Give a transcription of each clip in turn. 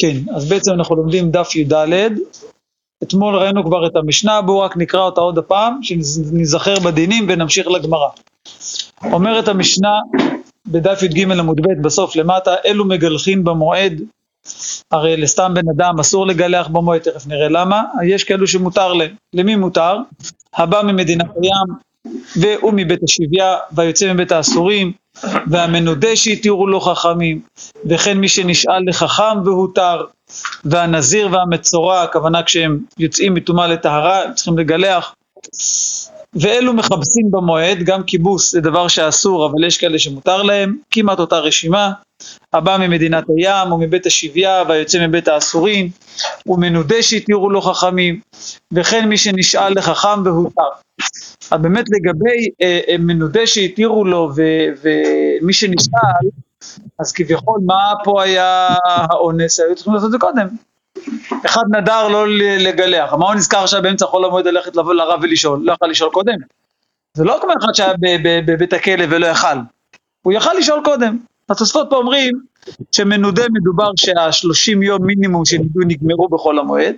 כן, אז בעצם אנחנו לומדים דף י"ד. אתמול ראינו כבר את המשנה, בואו רק נקרא אותה עוד הפעם, שניזכר בדינים ונמשיך לגמרא. אומרת המשנה בדף י"ג עמוד ב' בסוף למטה, אלו מגלחין במועד, הרי לסתם בן אדם אסור לגלח במועד, תכף נראה למה, יש כאלו שמותר להם. למי מותר? הבא ממדינת הים, והוא מבית השביה, והיוצא מבית האסורים, והמנודה שהתירו לו חכמים, וכן מי שנשאל לחכם והותר, והנזיר והמצורע, הכוונה כשהם יוצאים מטומאה לטהרה, הם צריכים לגלח, ואלו מכבסים במועד, גם כיבוס זה דבר שאסור, אבל יש כאלה שמותר להם, כמעט אותה רשימה, הבא ממדינת הים, ומבית השביה, והיוצא מבית האסורים, ומנודה שהתירו לו חכמים, וכן מי שנשאל לחכם והותר. אז באמת לגבי אה, אה, מנודה שהתירו לו ו, ומי שנשאל, אז כביכול מה פה היה האונס, היו צריכים לעשות את זה קודם. אחד נדר לא לגלח, מה הוא נזכר עכשיו באמצע חול המועד ללכת לבוא לרב ולשאול, לא יכל לשאול קודם. זה לא כמו אחד שהיה בבית הכלא ולא יכל, הוא יכל לשאול קודם. התוספות פה אומרים שמנודה מדובר שהשלושים יום מינימום שנידו נגמרו בחול המועד,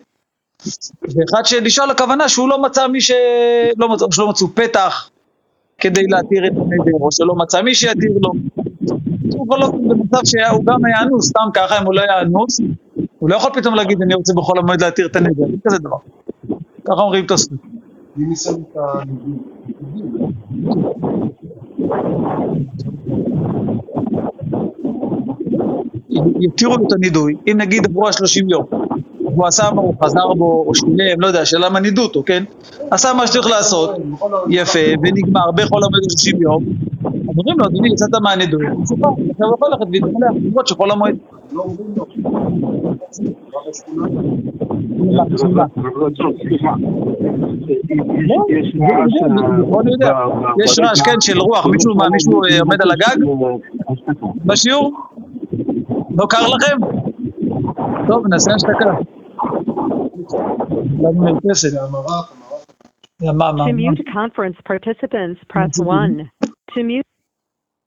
ואחד שלשאול הכוונה שהוא לא מצא מי שלא מצא, שלא מצאו פתח כדי להתיר את הנדר, או שלא מצא מי שיתיר לו. הוא כבר לא במצב שהוא גם היה אנוס, סתם ככה אם הוא לא היה אנוס, הוא לא יכול פתאום להגיד אני רוצה בכל המועד להתיר את הנדר, אין כזה דבר. ככה אומרים תוספות. מי שם את יתירו לו את הנידוי, אם נגיד עברו השלושים יום, הוא עשה מה, הוא חזר בו, או שילם, לא יודע, שאלה מה נידו אותו, כן? עשה מה שצריך לעשות, יפה, ונגמר בכל המועד 30 יום, אז אומרים לו, אדוני, יצאת מהנידוי, עכשיו הוא יכול ללכת להתגלח, למרות שכל המועד. יש רעש, כן, של רוח, מישהו עומד על הגג? בשיעור? לא קר לכם? טוב, נעשה השתקה. To mute conference participants, press 1. To mute...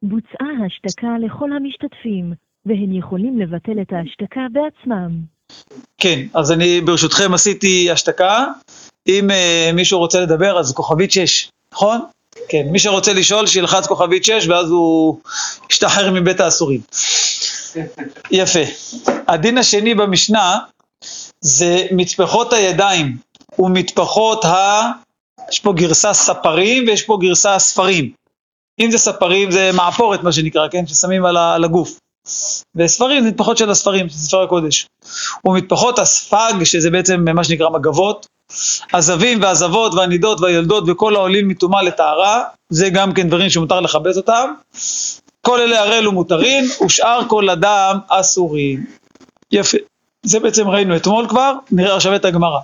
בוצעה השתקה לכל המשתתפים, והם יכולים לבטל את ההשתקה בעצמם. כן, אז אני ברשותכם עשיתי השתקה. אם uh, מישהו רוצה לדבר, אז כוכבית 6, נכון? כן, מי שרוצה לשאול, שילחץ כוכבית 6, ואז הוא ישתחרר מבית האסורים. יפה. הדין השני במשנה זה מטפחות הידיים ומטפחות ה... יש פה גרסה ספרים ויש פה גרסה ספרים. אם זה ספרים זה מעפורת מה שנקרא, כן? ששמים על הגוף. וספרים זה מטפחות של הספרים, זה ספר הקודש. ומטפחות הספג, שזה בעצם מה שנקרא מגבות, הזבים והזבות והנידות והילדות וכל העולים מטומאה לטהרה, זה גם כן דברים שמותר לכבס אותם. כל אלה הראלו מותרים, ושאר כל אדם אסורים. יפה. זה בעצם ראינו אתמול כבר, נראה עכשיו את הגמרא.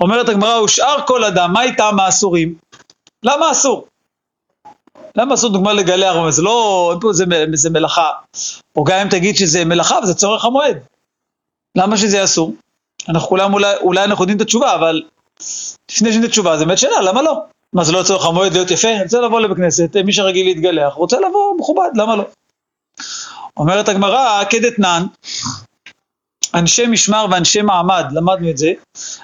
אומרת הגמרא, ושאר כל אדם, מה איתם האסורים? למה אסור? למה אסור דוגמה לגלח? זה לא, אין פה איזה, מלאכה. או גם אם תגיד שזה מלאכה וזה צורך המועד. למה שזה אסור? אנחנו כולם אולי, אולי אנחנו יודעים את התשובה, אבל לפני שניתן תשובה, זה באמת שאלה, למה לא? מה זה לא צורך המועד להיות יפה? אני רוצה לבוא לבית כנסת, מי שרגיל להתגלח, רוצה לבוא מכובד, למה לא? אומרת הגמרא, כדתנן, אנשי משמר ואנשי מעמד, למדנו את זה,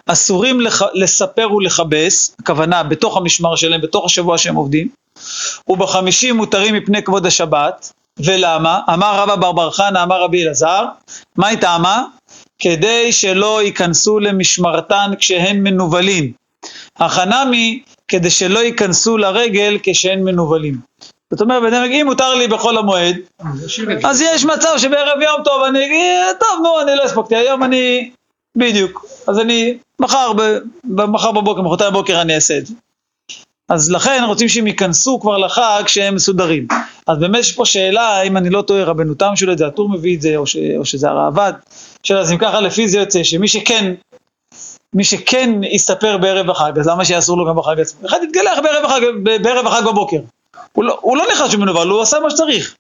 אסורים לח... לספר ולכבס, הכוונה בתוך המשמר שלהם, בתוך השבוע שהם עובדים, ובחמישים מותרים מפני כבוד השבת, ולמה? אמר רבא בר בר חנא, אמר רבי אלעזר, מה היא טעמה? כדי שלא ייכנסו למשמרתן כשהן מנוולים. החנמי, כדי שלא ייכנסו לרגל כשהן מנוולים. זאת אומרת, אם מותר לי בחול המועד, אז יש מצב שבערב יום טוב אני אגיד, טוב נו, אני לא הספקתי, היום אני, בדיוק, אז אני, מחר, מחר בבוקר, מחרתיים בבוקר אני אעשה את זה. אז לכן רוצים שהם ייכנסו כבר לחג כשהם מסודרים. אז באמת יש פה שאלה, אם אני לא טועה, רבנו תם שואל את זה, הטור מביא את זה, או, ש, או שזה הראב"ד. שאלה, אז אם ככה לפי זה יוצא שמי שכן, מי שכן יסתפר בערב החג, אז למה שיעשו לו גם בחג עצמו? אחד יתגלח בערב החג, בערב החג בבוקר. הוא לא, הוא לא נכנס שמנוול, הוא עשה מה שצריך.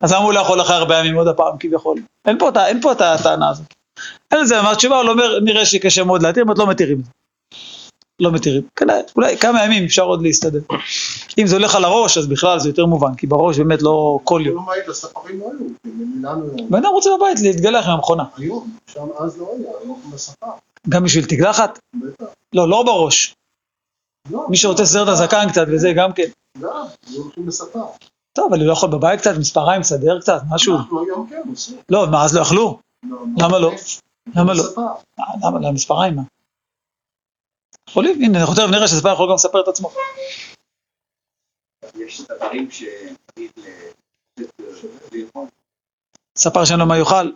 אז למה הוא לא יכול אחרי הרבה ימים עוד הפעם כביכול? אין פה, אין פה את הטענה הזאת. אין לזה, מה התשובה, הוא אומר, נראה שקשה מאוד להתיר, אבל לא מתירים את זה. לא מתירים. אולי כמה ימים אפשר עוד להסתדר. אם זה הולך על הראש, אז בכלל זה יותר מובן, כי בראש באמת לא כל יום. לא לא בן אדם רוצה בבית להתגלח עם המכונה. היום, שם אז לא היה, גם בשביל תגלחת? בטח. לא, לא בראש. לא, מי שרוצה לסדר את הזקן קצת וזה גם כן. לספר. טוב, אבל הוא לא יכול בבית קצת, מספריים, לסדר קצת, משהו. אנחנו היום כן עושים. לא, מה, אז לא יכלו? לא, למה לא? למה לא? אה, למה? למה מספריים? מה? יכולים, הנה, אנחנו תכף נראה שספר יכול גם לספר את עצמו. יש דברים לאכול. ספר שאין לו מה יאכל,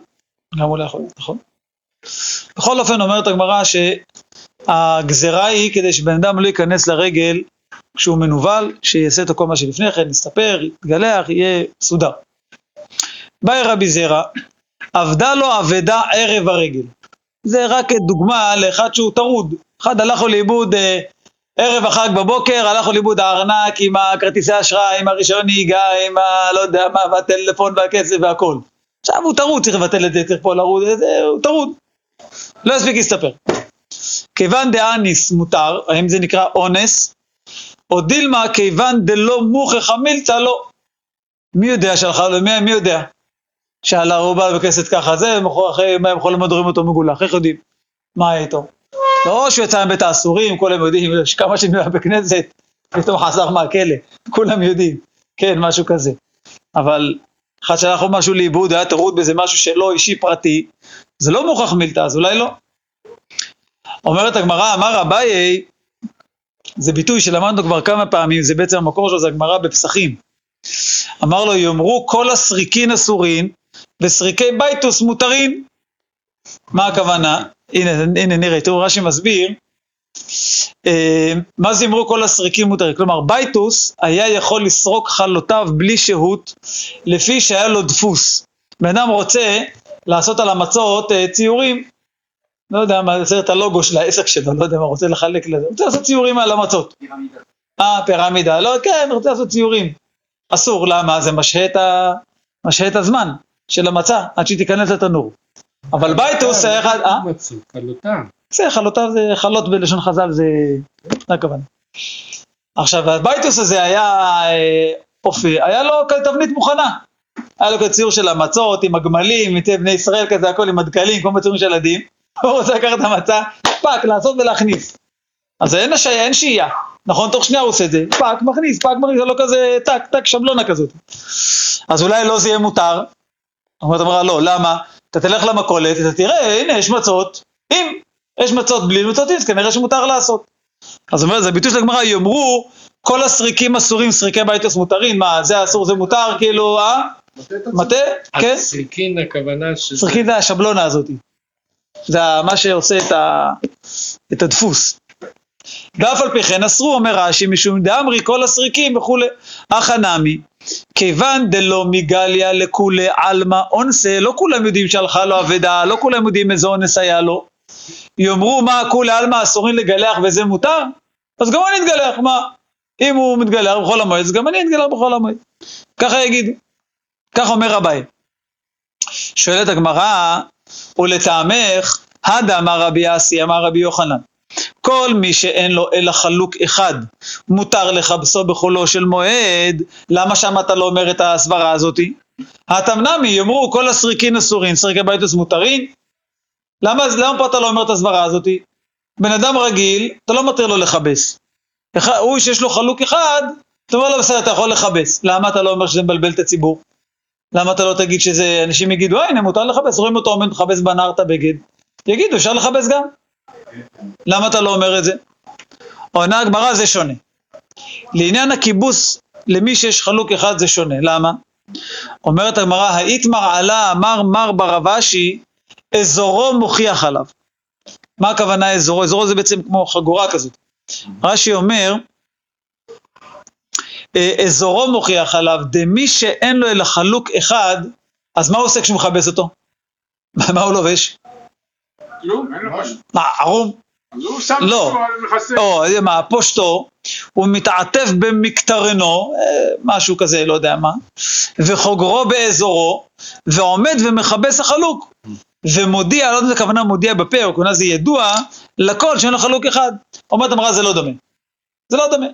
גם הוא לא יכול, נכון? בכל אופן אומרת הגמרא שהגזרה היא כדי שבן אדם לא ייכנס לרגל כשהוא מנוול, שיעשה את כל מה שלפני כן, יסתפר, יתגלח, יהיה מסודר. בעי רבי זירא, אבדה לו אבדה ערב הרגל. זה רק דוגמה לאחד שהוא טרוד. אחד הלך לו לאיבוד אה, ערב החג בבוקר, הלך לו לאיבוד הארנק עם הכרטיסי אשראי, עם הרישיון נהיגה, עם ה... לא יודע מה, והטלפון והכסף והכל. עכשיו הוא טרוד, צריך לבטל את זה, צריך פה להוריד, זה, הוא טרוד. לא יספיק להסתפר. כיוון דאניס מותר, האם זה נקרא אונס? או דילמה כיוון דלא מוכח מילתא לא. מי יודע שהלכה לו, מי, יודע? שעלה הוא בא בכסת ככה, זה, אחרי מה הם יכולים מדורים אותו מגולח, איך יודעים? מה היה איתו? לא שהוא יצא מבית האסורים, כולם יודעים, יש כמה שנים בכנסת, פתאום חזר מהכלא, כולם יודעים, כן, משהו כזה. אבל אחד שהלך לו משהו לאיבוד, היה טרוד באיזה משהו שלא אישי פרטי, זה לא מוכח מילתא, אז אולי לא. אומרת הגמרא, אמר אביי, זה ביטוי שלמדנו כבר כמה פעמים, זה בעצם המקור שלו, זה הגמרא בפסחים. אמר לו, יאמרו כל הסריקין אסורין, וסריקי בייטוס מותרים. מה הכוונה? הנה, הנה נראה, תראו, רש"י מסביר. אה, מה זה אמרו כל הסריקים מותרים? כלומר, בייטוס היה יכול לסרוק חלותיו בלי שהות, לפי שהיה לו דפוס. בן אדם רוצה לעשות על המצות אה, ציורים, לא יודע מה, זה את הלוגו של העסק שלו, לא יודע מה, רוצה לחלק לזה, רוצה לעשות ציורים על המצות. פירמידה. אה, פירמידה, לא, כן, רוצה לעשות ציורים. אסור, למה? זה משהה את, ה... משהה את הזמן של המצה, עד שהיא תיכנס לתנור. אבל בייטוס היה אחד, אה? מצות, חלותם. זה חלותיו זה חלות בלשון חז"ל, זה... זה הכוונה. עכשיו, הבייטוס הזה היה אה, אופי, היה לו כזה תבנית מוכנה. היה לו כזה ציור של המצות עם הגמלים, עם בני ישראל כזה, הכל עם הדקלים, כמו בציורים של ילדים. הוא רוצה לקחת את המצה, פאק, לעשות ולהכניס. אז אין השעיה, אין שהייה. נכון, תוך שנייה הוא עושה את זה, פאק, מכניס, פאק, מכניס, זה לא כזה, טק, טק, שבלונה כזאת. אז אולי לא זה יהיה מותר. אומרת גמרא, לא, למה? אתה תלך למכולת, אתה תראה, הנה, יש מצות. אם יש מצות בלי מצות, אז כנראה שמותר לעשות. אז אומרת, זה ביטוי של הגמרא, יאמרו, כל הסריקים אסורים, סריקי בייתוס מותרים, מה, זה אסור, זה מותר, כאילו, אה? מטה? כן? הסריקין הכוונה שזה... סריקין זה השבלונה הזאת. זה מה שעושה את, ה, את הדפוס. ואף על פי כן אסרו, אומר רש"י, משום דאמרי כל הסריקים וכולי. אחא נמי, כיוון דלא מגליה לכולי עלמא אונסה, לא כולם יודעים שהלכה לו אבדה, לא כולם יודעים איזה אונס היה לו. יאמרו מה כולי עלמא אסורים לגלח וזה מותר? אז גם אני אתגלח, מה? אם הוא מתגלח בחול המועד, אז גם אני אתגלח בחול המועד. ככה יגידו. כך אומר אביי. שואלת הגמרא, ולטעמך, הדה אמר רבי אסי, אמר רבי יוחנן. כל מי שאין לו אלא חלוק אחד, מותר לכבסו בחולו של מועד, למה שם אתה לא אומר את הסברה הזאתי? התמנמי יאמרו כל הסריקין אסורין, סריקי ביתוס מותרים? למה, למה פה אתה לא אומר את הסברה הזאתי? בן אדם רגיל, אתה לא מתיר לו לכבס. הוא שיש לו חלוק אחד, אתה אומר לו בסדר, אתה יכול לכבס. למה אתה לא אומר שזה מבלבל את הציבור? למה אתה לא תגיד שזה, אנשים יגידו, אה הנה מותר לכבס, רואים אותו עומד מכבס בנהר את הבגד, יגידו אפשר לכבס גם. למה אתה לא אומר את זה? עונה הגמרא זה שונה. לעניין הכיבוס, למי שיש חלוק אחד זה שונה, למה? אומרת הגמרא, האיתמר עלה אמר מר ברבשי, אזורו מוכיח עליו. מה הכוונה אזורו? אזורו זה בעצם כמו חגורה כזאת. רש"י אומר, אזורו מוכיח עליו, דמי שאין לו אלא חלוק אחד, אז מה הוא עושה כשהוא מכבס אותו? מה הוא לובש? כלום, אין לו משהו. מה, ערום? אז הוא שם לא. או, מה, פושטו, הוא מתעטף במקטרנו, אה, משהו כזה, לא יודע מה, וחוגרו באזורו, ועומד ומכבס החלוק, ומודיע, לא יודע אם זה כוונה מודיע בפה, או כוונה זה ידוע, לכל שאין לו חלוק אחד. אומרת המראה זה לא דומה. זה לא דומה.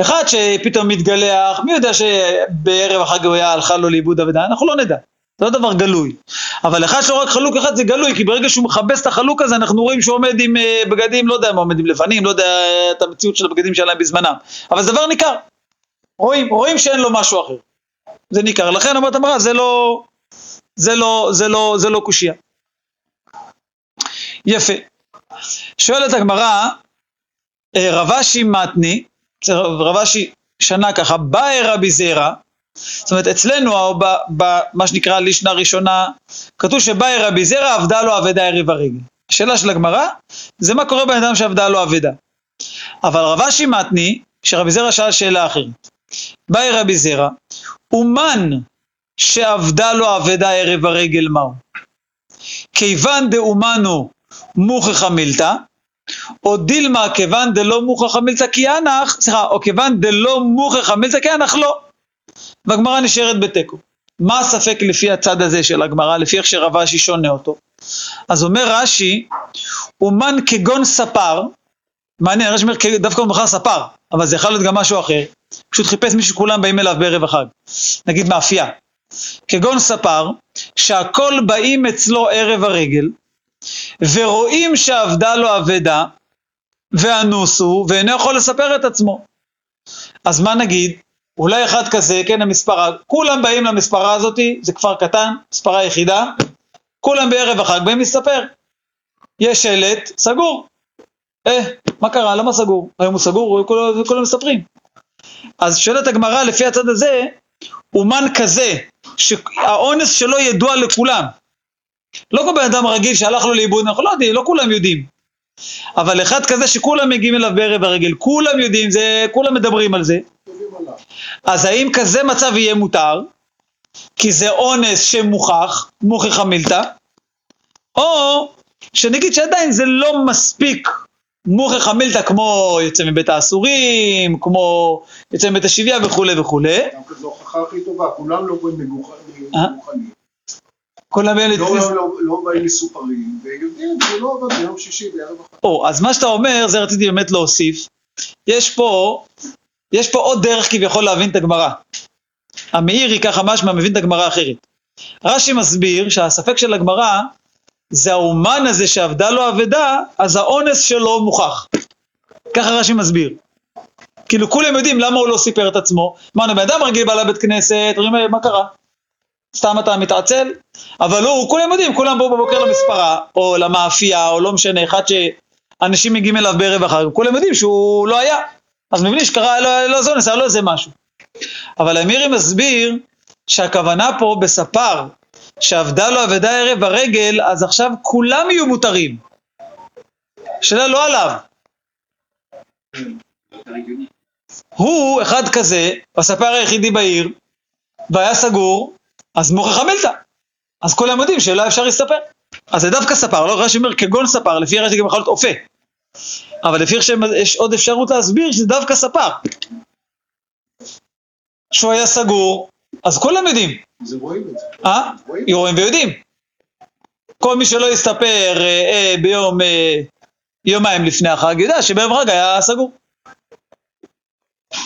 אחד שפתאום מתגלח, מי יודע שבערב החג הוא היה הלכה לו לאיבוד אבדה? אנחנו לא נדע. זה לא דבר גלוי. אבל אחד שלא רק חלוק אחד זה גלוי, כי ברגע שהוא מכבס את החלוק הזה, אנחנו רואים שהוא עומד עם אה, בגדים, לא יודע מה עומד עם לבנים, לא יודע אה, את המציאות של הבגדים שלהם בזמנם. אבל זה דבר ניכר. רואים, רואים שאין לו משהו אחר. זה ניכר. לכן אומרת המראה, זה לא, זה לא, זה לא, זה לא קושייה. יפה. שואלת הגמרא, אה, רבשי מתני, זה רבשי שנה ככה, באי רבי זרע, זאת אומרת אצלנו, או במה שנקרא לישנה ראשונה, כתוב שבאי רבי זרע עבדה לו אבדה ערב הרגל. השאלה של הגמרא, זה מה קורה בן אדם שעבדה לו אבדה. אבל רבשי מתני, שרבי זרע שאל שאלה אחרת. באי רבי זרע, אומן שעבדה לו אבדה ערב הרגל מהו? כיוון דאומנו מוכחה מילתא, או דילמה כיוון דלא מוכחה מילתא כי אנח, סליחה, או כיוון דלא מוכחה מילתא כי אנח לא. והגמרא נשארת בתיקו. מה הספק לפי הצד הזה של הגמרא, לפי איך שרב אשי שונה אותו? אז אומר רש"י, אומן כגון ספר, מעניין, רש"י אומר דווקא הוא מכר ספר, אבל זה יכול להיות גם משהו אחר, פשוט חיפש מישהו שכולם באים אליו בערב החג, נגיד מאפייה. כגון ספר, שהכל באים אצלו ערב הרגל, ורואים שאבדה לו אבדה, ואנוסו, ואינו יכול לספר את עצמו. אז מה נגיד? אולי אחד כזה, כן, המספרה, כולם באים למספרה הזאתי, זה כפר קטן, מספרה יחידה, כולם בערב החג באים להסתפר. יש שלט, סגור. אה, מה קרה? למה סגור? היום הוא סגור, כולם, כולם מספרים. אז שואלת הגמרא לפי הצד הזה, אומן כזה, שהאונס שלו ידוע לכולם. לא כל בן אדם רגיל שהלך לו לאיבוד, אנחנו לא יודעים, לא כולם יודעים. אבל אחד כזה שכולם מגיעים אליו בערב הרגל, כולם יודעים, זה, כולם מדברים על זה. אז האם כזה מצב יהיה מותר? כי זה אונס שמוכח, מוכיחה מילתא, או שנגיד שעדיין זה לא מספיק מוכיחה מילתא כמו יוצא מבית האסורים, כמו יוצא מבית השביה וכולי וכולי. גם כזו הוכחה הכי טובה, כולם לא רואים מגוחנים. כולם אלה... לא, לא, לא, לא באים מסופרים, ויודעים, זה לא עבד ביום שישי בערב החג. או, אז מה שאתה אומר, זה רציתי באמת להוסיף. יש פה, יש פה עוד דרך כביכול להבין את הגמרא. המאירי ככה משמע מבין את הגמרא אחרת. רש"י מסביר שהספק של הגמרא זה האומן הזה שעבדה לו אבדה, אז האונס שלו מוכח. ככה רש"י מסביר. כאילו כולם יודעים למה הוא לא סיפר את עצמו. מה, בן אדם רגיל בא לבית כנסת, אומרים מה קרה? סתם אתה מתעצל? אבל הוא, כולם יודעים, כולם באו בבוקר למספרה, או למאפייה, או לא משנה, אחד שאנשים מגיעים אליו בערב החג, כולם יודעים שהוא לא היה. אז מבינים שקרה לא, לא זה אונס, היה לו איזה משהו. אבל אמירי מסביר שהכוונה פה בספר, שעבדה לו אבדה ערב הרגל, אז עכשיו כולם יהיו מותרים. שאלה לא עליו. הוא אחד כזה, הספר היחידי בעיר, והיה סגור, אז מוכחה מילתא. אז כולם יודעים שלא אפשר להסתפר. אז זה דווקא ספר, לא רש"י אומר כגון ספר, לפי רש"י גם יכול להיות אופה. אבל לפי שיש עוד אפשרות להסביר שזה דווקא ספר. שהוא היה סגור, אז כולם יודעים. זה רואים את זה. אה? רואים ויודעים. כל מי שלא יסתפר אה, אה, ביום, אה, יומיים לפני החג, יודע שביום החג היה סגור.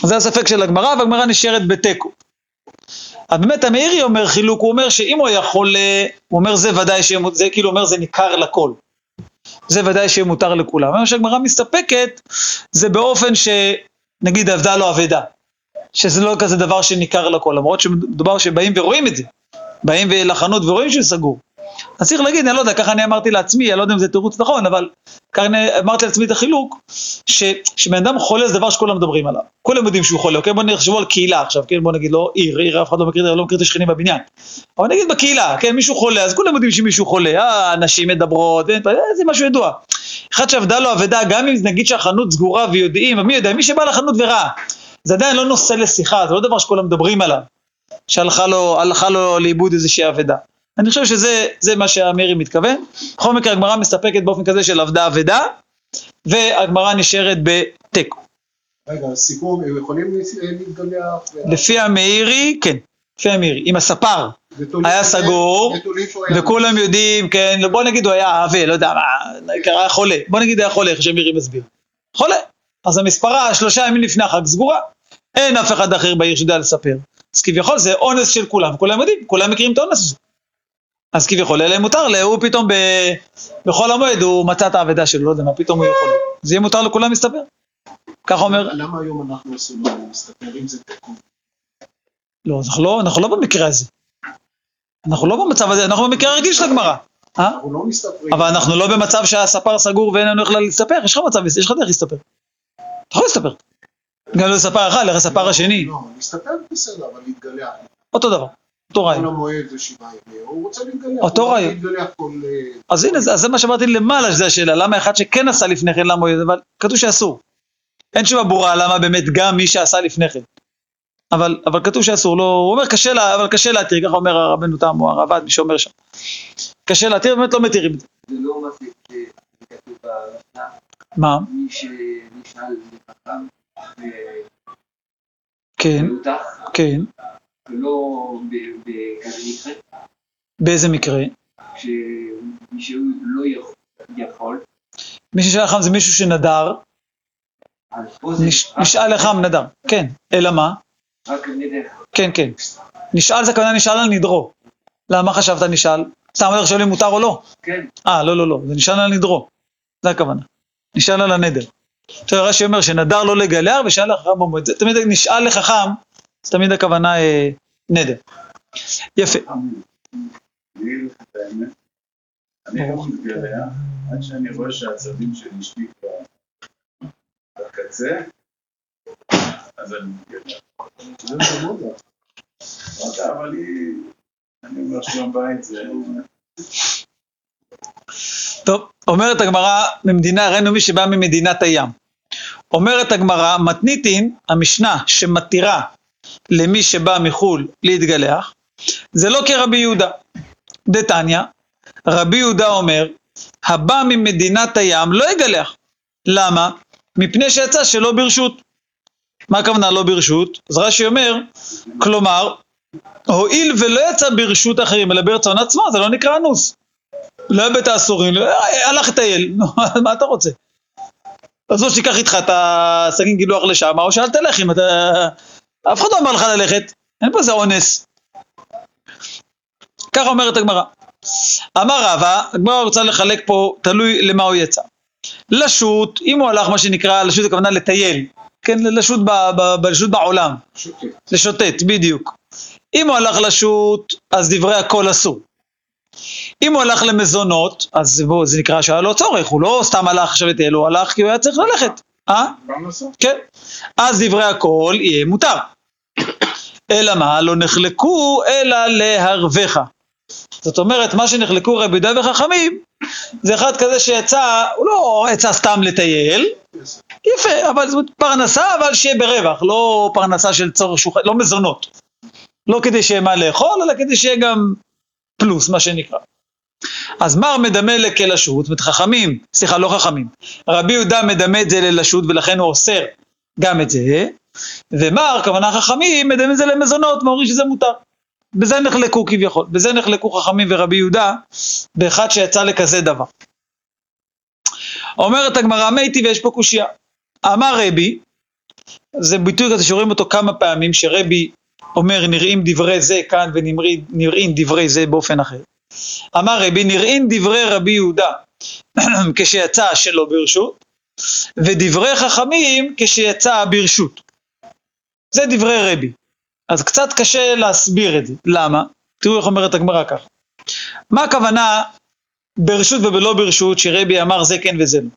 זה הספק של הגמרא, והגמרא נשארת בתיקו. אז באמת המאירי אומר חילוק, הוא אומר שאם הוא היה חולה, הוא אומר זה ודאי שיהיה, זה כאילו אומר זה ניכר לכל. זה ודאי שיהיה מותר לכולם. מה שהגמרא מסתפקת, זה באופן שנגיד אבדה לו אבדה. שזה לא כזה דבר שניכר לכל, למרות שמדובר שבאים ורואים את זה. באים לחנות ורואים שהוא סגור. אז צריך להגיד, אני לא יודע, ככה אני אמרתי לעצמי, אני לא יודע אם זה תירוץ נכון, אבל ככה אני אמרתי לעצמי את החילוק, שבן אדם חולה זה דבר שכולם מדברים עליו. כולם יודעים שהוא חולה, אוקיי? בוא נחשבו על קהילה עכשיו, כן? בוא נגיד לא עיר, עיר אף אחד לא מכיר, לא מכיר את השכנים בבניין. אבל נגיד בקהילה, כן? מישהו חולה, אז כולם יודעים שמישהו חולה, אה, אנשים מדברות, אה, זה משהו ידוע. אחד שעבדה לו אבדה, גם אם נגיד שהחנות סגורה ויודעים, מי יודע, מי שבא לחנות וראה, זה עדיין לא נושא לשיחה, זה לא דבר שכולם מדברים עליו, שהלכה לו, לו לאיבוד איזושהי אבדה. אני חושב שזה מה שהמרי מתכוון. בכל מקרה הגמרא מסתפקת באופן כזה של עבדה אבדה, והגמרא נשארת בתיקו. רגע, סיכום, הם יכולים להתגלח? לפי המאירי, כן, לפי המאירי. עם הספר היה סגור, וכולם יודעים, כן, בוא נגיד הוא היה עבה, לא יודע מה, היה חולה. בוא נגיד היה חולה, איך שמאירי מסביר. חולה. אז המספרה שלושה ימים לפני החג סגורה. אין אף אחד אחר בעיר שיודע לספר. אז כביכול זה אונס של כולם, כולם יודעים, כולם מכירים את האונס הזה. אז כביכול, אלא מותר, לה, הוא פתאום ב... בחול המועד הוא מצא את האבדה שלו, לא יודע מה, פתאום הוא יכול. זה יהיה מותר לכולם להסתפר. ככה אומר, למה היום אנחנו עושים להסתפר אם זה תיקו? לא, אנחנו לא, אנחנו לא במקרה הזה. אנחנו לא במצב הזה, אנחנו במקרה הרגיל של הגמרא. אה? אנחנו לא מסתפרים. אבל אנחנו לא במצב שהספר סגור ואין לנו איך להסתפר, יש לך מצב, יש לך דרך להסתפר. אתה יכול להסתפר. גם לספר אחד, לספר השני, לא, להסתפר בסדר, אבל להתגלח. אותו דבר, אותו רעיון. המועד זה שבעה ימים, הוא רוצה להתגלח. אותו רעיון. אה, אז הנה, זה- מה שאמרתי למעלה, שזה השאלה, למה אחד שכן עשה לפני כן, למה הוא יודע, אבל כתוב שאסור. אין תשובה ברורה למה באמת גם מי שעשה לפני כן. אבל, אבל כתוב שאסור, לא, הוא אומר קשה לה, אבל קשה להתיר, ככה אומר הרבנו תם או הרב"ד, מי שאומר שם. קשה להתיר, באמת לא מתירים את זה. זה לא מה שכתוב במשנה, מה? מי שנשאל לחכם כן, ומנותח, כן. ולא בכזה מקרה, באיזה מקרה? כשמישהו לא יכול- מי ששאל חם זה מישהו שנדר, נשאל לחם נדר. כן, אלא מה? רק נדך. כן, כן. נשאל זה הכוונה נשאל על נדרו. למה חשבת נשאל? סתם הולך שואלים מותר או לא? כן, אה, לא, לא, לא, זה נשאל על נדרו. זה הכוונה. נשאל על הנדר. עכשיו רש"י אומר שנדר לא לגלח ושאל לחכם במועד. תמיד נשאל לחכם, אז תמיד הכוונה אה, נדר. יפה. אני אגיד לך את האמת, אני לא מתגלח עד שאני רואה שהעצבים של אשתי כבר בקצה, אז אני מתגלח. זה מאוד רע. יודע, אבל היא... אני אומר שלום בית זה... טוב, אומרת הגמרא ממדינה, ראינו מי שבא ממדינת הים. אומרת הגמרא, מתניתין, המשנה שמתירה למי שבא מחו"ל להתגלח, זה לא כרבי יהודה. דתניא, רבי יהודה אומר, הבא ממדינת הים לא יגלח. למה? מפני שיצא שלא ברשות. מה הכוונה לא ברשות? אז רש"י אומר, כלומר, הואיל ולא יצא ברשות אחרים, אלא ברצון עצמו, זה לא נקרא אנוס. לא היה בית האסורים, לא- אה, הלך לטייל, מה אתה רוצה? אז או שתיקח איתך את הסכין גילוח לשם, או שאל תלך אם אתה... אף אחד לא אמר לך ללכת, אין פה איזה אונס. ככה אומרת הגמרא. אמר רבא, הגמרא רוצה לחלק פה, תלוי למה הוא יצא. לשוט, אם הוא הלך מה שנקרא, לשוט הכוונה לטייל, כן, לשוט, ב, ב, ב, לשוט בעולם, שוטט. לשוטט, בדיוק. אם הוא הלך לשוט, אז דברי הכל אסור. אם הוא הלך למזונות, אז בוא, זה נקרא שהיה לו צורך, הוא לא סתם הלך עכשיו לטייל, הוא הלך כי הוא היה צריך ללכת, אה? כן. אז דברי הכל יהיה מותר. אלא מה? לא נחלקו אלא להרווחה. זאת אומרת, מה שנחלקו רבי יהודה וחכמים, זה אחד כזה שיצא, הוא לא יצא סתם לטייל, יפה, אבל זאת פרנסה, אבל שיהיה ברווח, לא פרנסה של צורך שהוא, לא מזונות. לא כדי שיהיה מה לאכול, אלא כדי שיהיה גם פלוס, מה שנקרא. אז מר מדמה לכלשות, זאת אומרת חכמים, סליחה, לא חכמים, רבי יהודה מדמה את זה ללשות ולכן הוא אוסר גם את זה, ומר, כוונה חכמים, מדמה את זה למזונות, ואומרים שזה מותר. בזה נחלקו כביכול, בזה נחלקו חכמים ורבי יהודה, באחד שיצא לכזה דבר. אומרת הגמרא מתי ויש פה קושייה. אמר רבי, זה ביטוי כזה שרואים אותו כמה פעמים, שרבי אומר נראים דברי זה כאן ונראים דברי זה באופן אחר. אמר רבי נראים דברי רבי יהודה כשיצא שלא ברשות, ודברי חכמים כשיצא ברשות. זה דברי רבי. אז קצת קשה להסביר את זה. למה? תראו איך אומרת הגמרא ככה. מה הכוונה ברשות ובלא ברשות שרבי אמר זה כן וזה לא?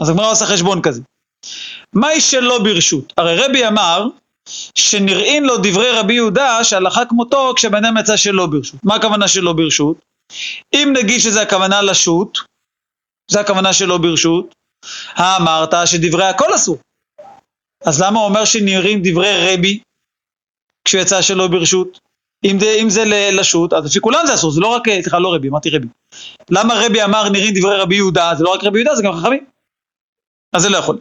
אז הגמרא עושה חשבון כזה. מהי שלא ברשות? הרי רבי אמר שנראים לו דברי רבי יהודה שהלכה כמותו כשבן אדם יצא שלא ברשות. מה הכוונה שלא ברשות? אם נגיד שזה הכוונה לשות, זה הכוונה שלא ברשות, האמרת שדברי הכל אסור. אז למה הוא אומר שנראים דברי רבי כשהוא יצא שלא ברשות? אם זה, אם זה לשות, אז לפי כולם זה אסור, זה לא רק, סליחה, לא רבי, אמרתי רבי. למה רבי אמר נראים דברי רבי יהודה? זה לא רק רבי יהודה, זה גם חכמים. אז זה לא יכול.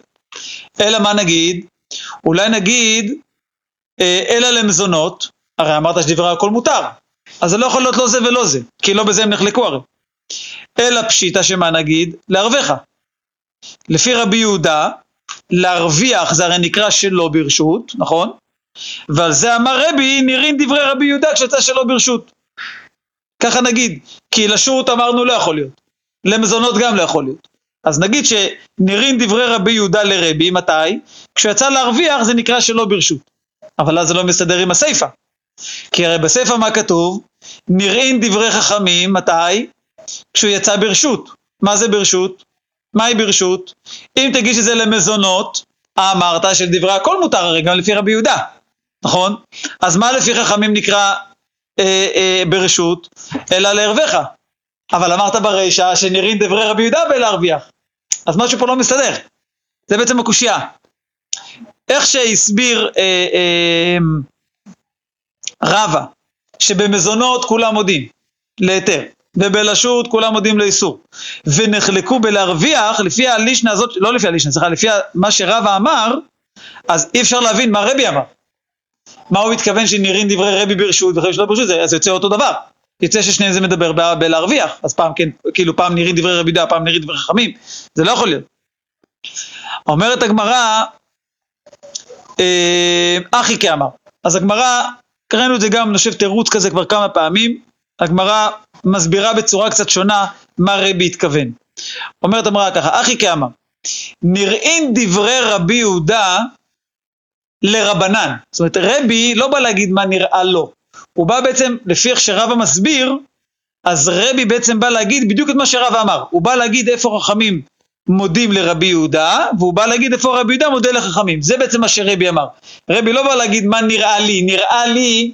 אלא מה נגיד? אולי נגיד, אה, אלא למזונות, הרי אמרת שדברי הכל מותר, אז זה לא יכול להיות לא זה ולא זה, כי לא בזה הם נחלקו הרי. אלא פשיטא שמה נגיד? לערבך. לפי רבי יהודה, להרוויח זה הרי נקרא שלא ברשות, נכון? ועל זה אמר רבי, נראים דברי רבי יהודה כשיצא שלא ברשות. ככה נגיד, כי לשות אמרנו לא יכול להיות, למזונות גם לא יכול להיות. אז נגיד שנראים דברי רבי יהודה לרבי, מתי? כשיצא להרוויח זה נקרא שלא ברשות. אבל אז זה לא מסתדר עם הסיפא. כי הרי בסיפא מה כתוב? נראים דברי חכמים, מתי? כשהוא יצא ברשות. מה זה ברשות? מהי ברשות? אם תגיש את זה למזונות, אמרת שלדברי הכל מותר הרי גם לפי רבי יהודה, נכון? אז מה לפי חכמים נקרא אה, אה, ברשות? אלא לערבך. אבל אמרת ברישא שנראים דברי רבי יהודה בלהרוויח. אז משהו פה לא מסתדר. זה בעצם הקושייה. איך שהסביר אה, אה, רבא, שבמזונות כולם מודים להיתר, ובלשות כולם מודים לאיסור, ונחלקו בלהרוויח, לפי הלישנה הזאת, לא לפי הלישנה, סליחה, לפי מה שרבא אמר, אז אי אפשר להבין מה רבי אמר. מה הוא מתכוון שנראים דברי רבי ברשות וחלק שלא ברשות, אז יוצא אותו דבר. יוצא ששניהם זה מדבר בלהרוויח, אז פעם כן, כאילו פעם נראים דברי רבי יהודה, פעם נראים דברי חכמים, זה לא יכול להיות. אומרת הגמרא, אה, אחי כאמר. אז הגמרא, קראנו את זה גם, אני חושב, תירוץ כזה כבר כמה פעמים, הגמרא מסבירה בצורה קצת שונה מה רבי התכוון. אומרת הגמרא ככה, אחי כאמר, נראים דברי רבי יהודה לרבנן. זאת אומרת, רבי לא בא להגיד מה נראה לו, הוא בא בעצם, לפי איך שרבא מסביר, אז רבי בעצם בא להגיד בדיוק את מה שרבא אמר. הוא בא להגיד איפה חכמים מודים לרבי יהודה, והוא בא להגיד איפה רבי יהודה מודה לחכמים. זה בעצם מה שרבי אמר. רבי לא בא להגיד מה נראה לי, נראה לי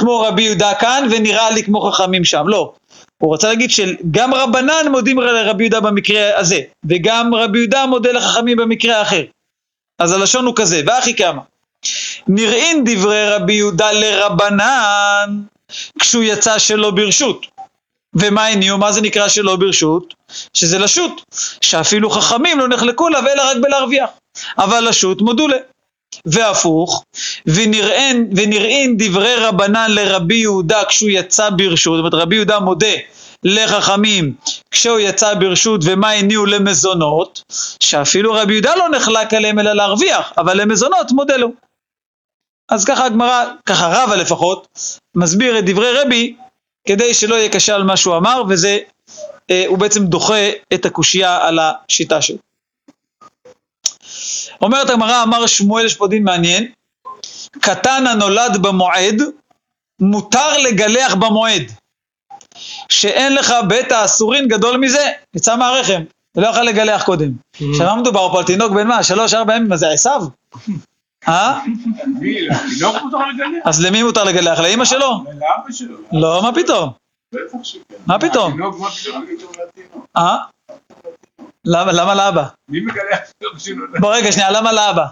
כמו רבי יהודה כאן, ונראה לי כמו חכמים שם. לא. הוא רוצה להגיד שגם רבנן מודים לרבי יהודה במקרה הזה, וגם רבי יהודה מודה לחכמים במקרה האחר. אז הלשון הוא כזה, ואחי כמה. נראים דברי רבי יהודה לרבנן כשהוא יצא שלא ברשות. ומה הניעו? מה זה נקרא שלא ברשות? שזה לשות, שאפילו חכמים לא נחלקו לה אלא רק בלהרוויח. אבל לשות מודו לה. והפוך, ונראין, ונראין דברי רבנן לרבי יהודה כשהוא יצא ברשות, זאת אומרת רבי יהודה מודה לחכמים כשהוא יצא ברשות ומה הניעו למזונות, שאפילו רבי יהודה לא נחלק עליהם אלא להרוויח, אבל למזונות מודה לו. אז ככה הגמרא, ככה רבא לפחות, מסביר את דברי רבי כדי שלא יהיה קשה על מה שהוא אמר, וזה, אה, הוא בעצם דוחה את הקושייה על השיטה שלו. אומרת הגמרא, אמר שמואל, יש פה דין מעניין, קטן הנולד במועד, מותר לגלח במועד. שאין לך בית האסורין גדול מזה, יצא מהרחם, ולא יכול לגלח קודם. עכשיו מה מדובר פה על תינוק בן מה? שלוש, ארבע ימים, מה זה עשיו? אה? אז למי מותר לגלח? לאמא שלו? לאבא שלו. לא, מה פתאום? מה פתאום? אה? למה, למה לאבא? מי מגלח שלו? בוא רגע שנייה, למה לאבא?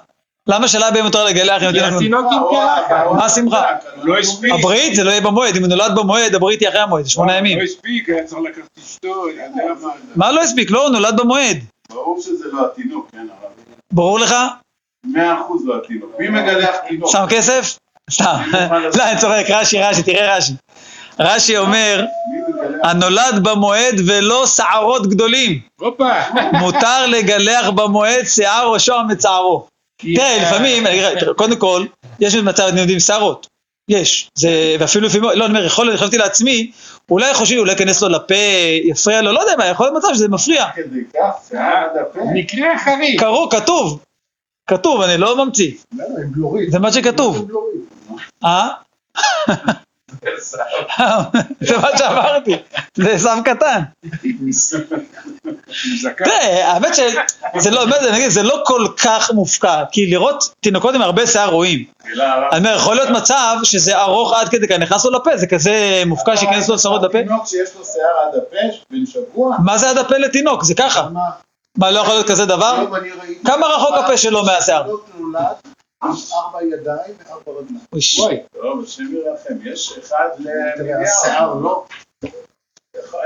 למה שלאבא מותר לגלח אם התינוק... עם. מה השמחה? הוא לא הספיק. הברית זה לא יהיה במועד, אם הוא נולד במועד, הברית היא אחרי המועד, זה שמונה ימים. לא הספיק, היה צריך לקחת אשתו. מה לא הספיק? לא, הוא נולד במועד. ברור שזה לא התינוק, כן, הרב. ברור לך? מאה אחוז לא התינוק. מי מגלח תינוק? שם כסף? סתם. לא, אני צוחק, רש"י, רש"י, תראה רש"י. רש"י אומר? הנולד במועד ולא שערות גדולים. מותר לגלח במועד שיער ראשו המצערו. תראה, לפעמים, קודם כל, יש מצב, אתם יודעים, שערות. יש. זה, ואפילו לפעמים, לא, אני אומר, יכול להיות, חשבתי לעצמי, אולי חושבים, אולי ייכנס לו לפה, יפריע לו, לא יודע מה, יכול להיות מצב שזה מפריע. כדי כך, שיער עד הפה. מקרה חריג. קראו, כתוב. כתוב, אני לא ממציא. עם בלורית. זה מה שכתוב. עם. אה? זה מה שאמרתי, זה עשו קטן. תראה, האמת שזה לא, לא כל כך מופקע, כי לראות תינוקות עם הרבה שיער רואים. אני אומר, יכול להיות מצב שזה ארוך עד כדי כאן, נכנס לו לפה, זה כזה מופקע שייכנס לו שערות לפה. תינוק שיש לו שיער עד הפה, בן שבוע. מה זה עד הפה לתינוק? זה ככה. מה? לא יכול להיות כזה דבר? ראיתי... כמה רחוק הפה שלו מהשיער? ארבע ידיים וארבע רגליים. וואי. טוב, השם ירחם, יש אחד למיליארד. השיער לא.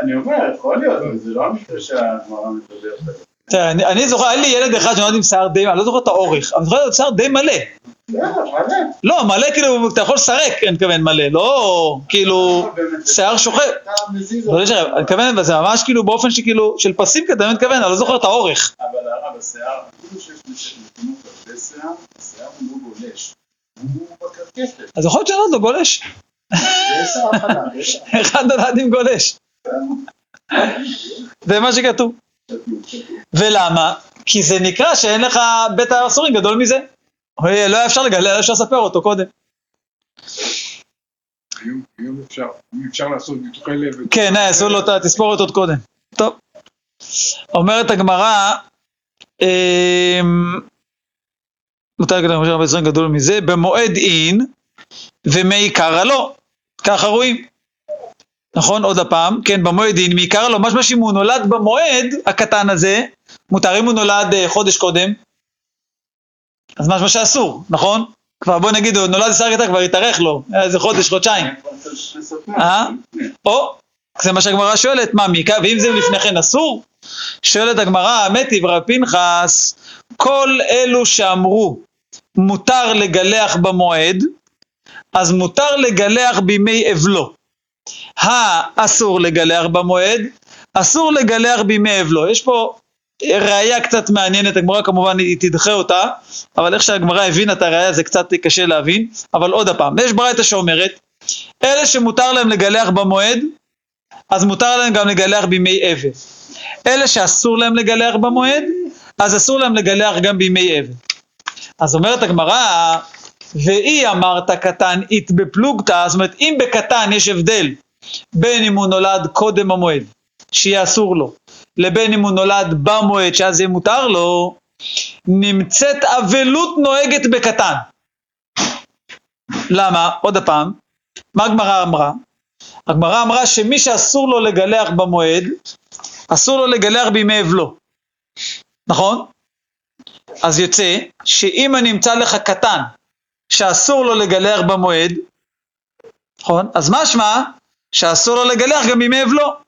אני אומר, יכול להיות, זה לא המקרה שהגמרא מדברת עליו. תראה, אני- זוכר, היה לי ילד אחד שנולד עם שיער די, אני לא זוכר את האורך, אבל אני זוכר את שיער די מלא. לא, מלא כאילו, אתה יכול לסרק, אני מתכוון מלא, לא כאילו, שיער שוכב. לא אני מתכוון, זה ממש כאילו באופן שכאילו, של פסים כזה, אני מתכוון, אני לא זוכר את האורך. אבל הרב, השיער, אפילו שיש לתינוק הרבה שיער, השיער הוא לא גולש. הוא בקרקפת. אז יכול להיות שאני לא גולש. אחד נולד עם גולש. זה מה שכתוב. ולמה? כי זה נקרא שאין לך בית האסורים גדול מזה. לא היה אפשר לגלל, היה אפשר לספר אותו קודם. היום אפשר, אם אפשר לעשות ניתוחי לב. כן, אה, עשו לו את התספורת עוד קודם. טוב. אומרת הגמרא, אמ, מתי כתוב משה רבי ישראל גדול מזה? במועד אין ומעיקרא לא. ככה רואים. נכון? עוד הפעם, כן, במועד אין, מעיקרא לא. משמע שאם הוא נולד במועד הקטן הזה, מותר אם הוא נולד אה, חודש קודם, אז משמע שאסור, נכון? כבר בוא נגיד, הוא נולד קטן, כבר התארך לו, איזה חודש, חודשיים. אה? או, זה מה שהגמרא שואלת, מה מיקה, ואם זה לפני כן אסור? שואלת הגמרא, האמת היא, ורב פנחס, כל אלו שאמרו מותר לגלח במועד, אז מותר לגלח בימי אבלו. האסור לגלח במועד, אסור לגלח בימי אבלו. יש פה ראייה קצת מעניינת, הגמרא כמובן היא תדחה אותה, אבל איך שהגמרא הבינה את הראייה זה קצת קשה להבין, אבל עוד הפעם, יש ברייתא שאומרת, אלה שמותר להם לגלח במועד, אז מותר להם גם לגלח בימי אבל. אלה שאסור להם לגלח במועד, אז אסור להם לגלח גם בימי אבל. אז אומרת הגמרא, ואי אמרת קטן אית בפלוגתא, זאת אומרת אם בקטן יש הבדל בין אם הוא נולד קודם המועד, שיהיה אסור לו, לבין אם הוא נולד במועד, שאז יהיה מותר לו, נמצאת אבלות נוהגת בקטן. למה? עוד פעם, מה הגמרא אמרה? הגמרא אמרה שמי שאסור לו לגלח במועד, אסור לו לגלח בימי אבלו. נכון? אז יוצא שאם אני אמצא לך קטן שאסור לו לגלח במועד, נכון? אז משמע שאסור לו לגלח גם בימי אבלו.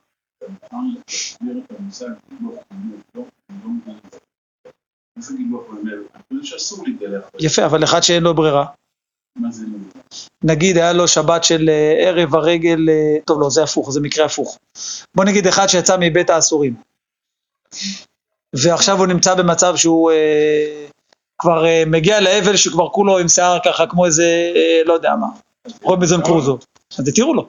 יפה, אבל אחד שאין לו ברירה. נגיד היה לו שבת של אה, ערב הרגל, אה, טוב לא, זה הפוך, זה מקרה הפוך. בוא נגיד אחד שיצא מבית האסורים. ועכשיו הוא נמצא במצב שהוא אה, כבר אה, מגיע לאבל שכבר כולו עם שיער ככה כמו איזה, אה, לא יודע מה, רובינזון קרוזו. אז התירו לו.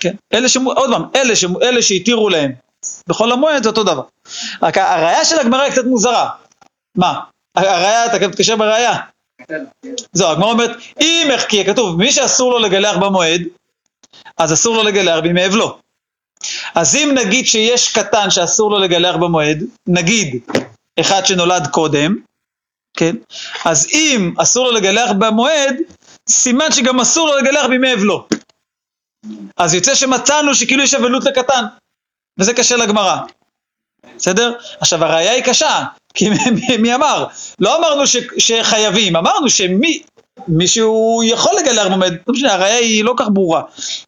כן. אלה ש... עוד פעם, אלה, ש... אלה שהתירו להם בחול המועד זה אותו דבר. רק הראייה של הגמרא היא קצת מוזרה. מה? הראייה, אתה מתקשר בראייה. זהו, הגמרא אומרת, אם, כי כתוב, מי שאסור לו לגלח במועד, אז אסור לו לגלח בימי אבלו. אז אם נגיד שיש קטן שאסור לו לגלח במועד, נגיד אחד שנולד קודם, כן? אז אם אסור לו לגלח במועד, סימן שגם אסור לו לגלח בימי אבלו. אז יוצא שמצאנו שכאילו יש אבלות לקטן, וזה קשה לגמרא. בסדר? עכשיו הראייה היא קשה, כי מי, מי אמר? לא אמרנו ש, שחייבים, אמרנו שמי מישהו יכול לגלח במועד, לא משנה, הראייה היא לא כך ברורה,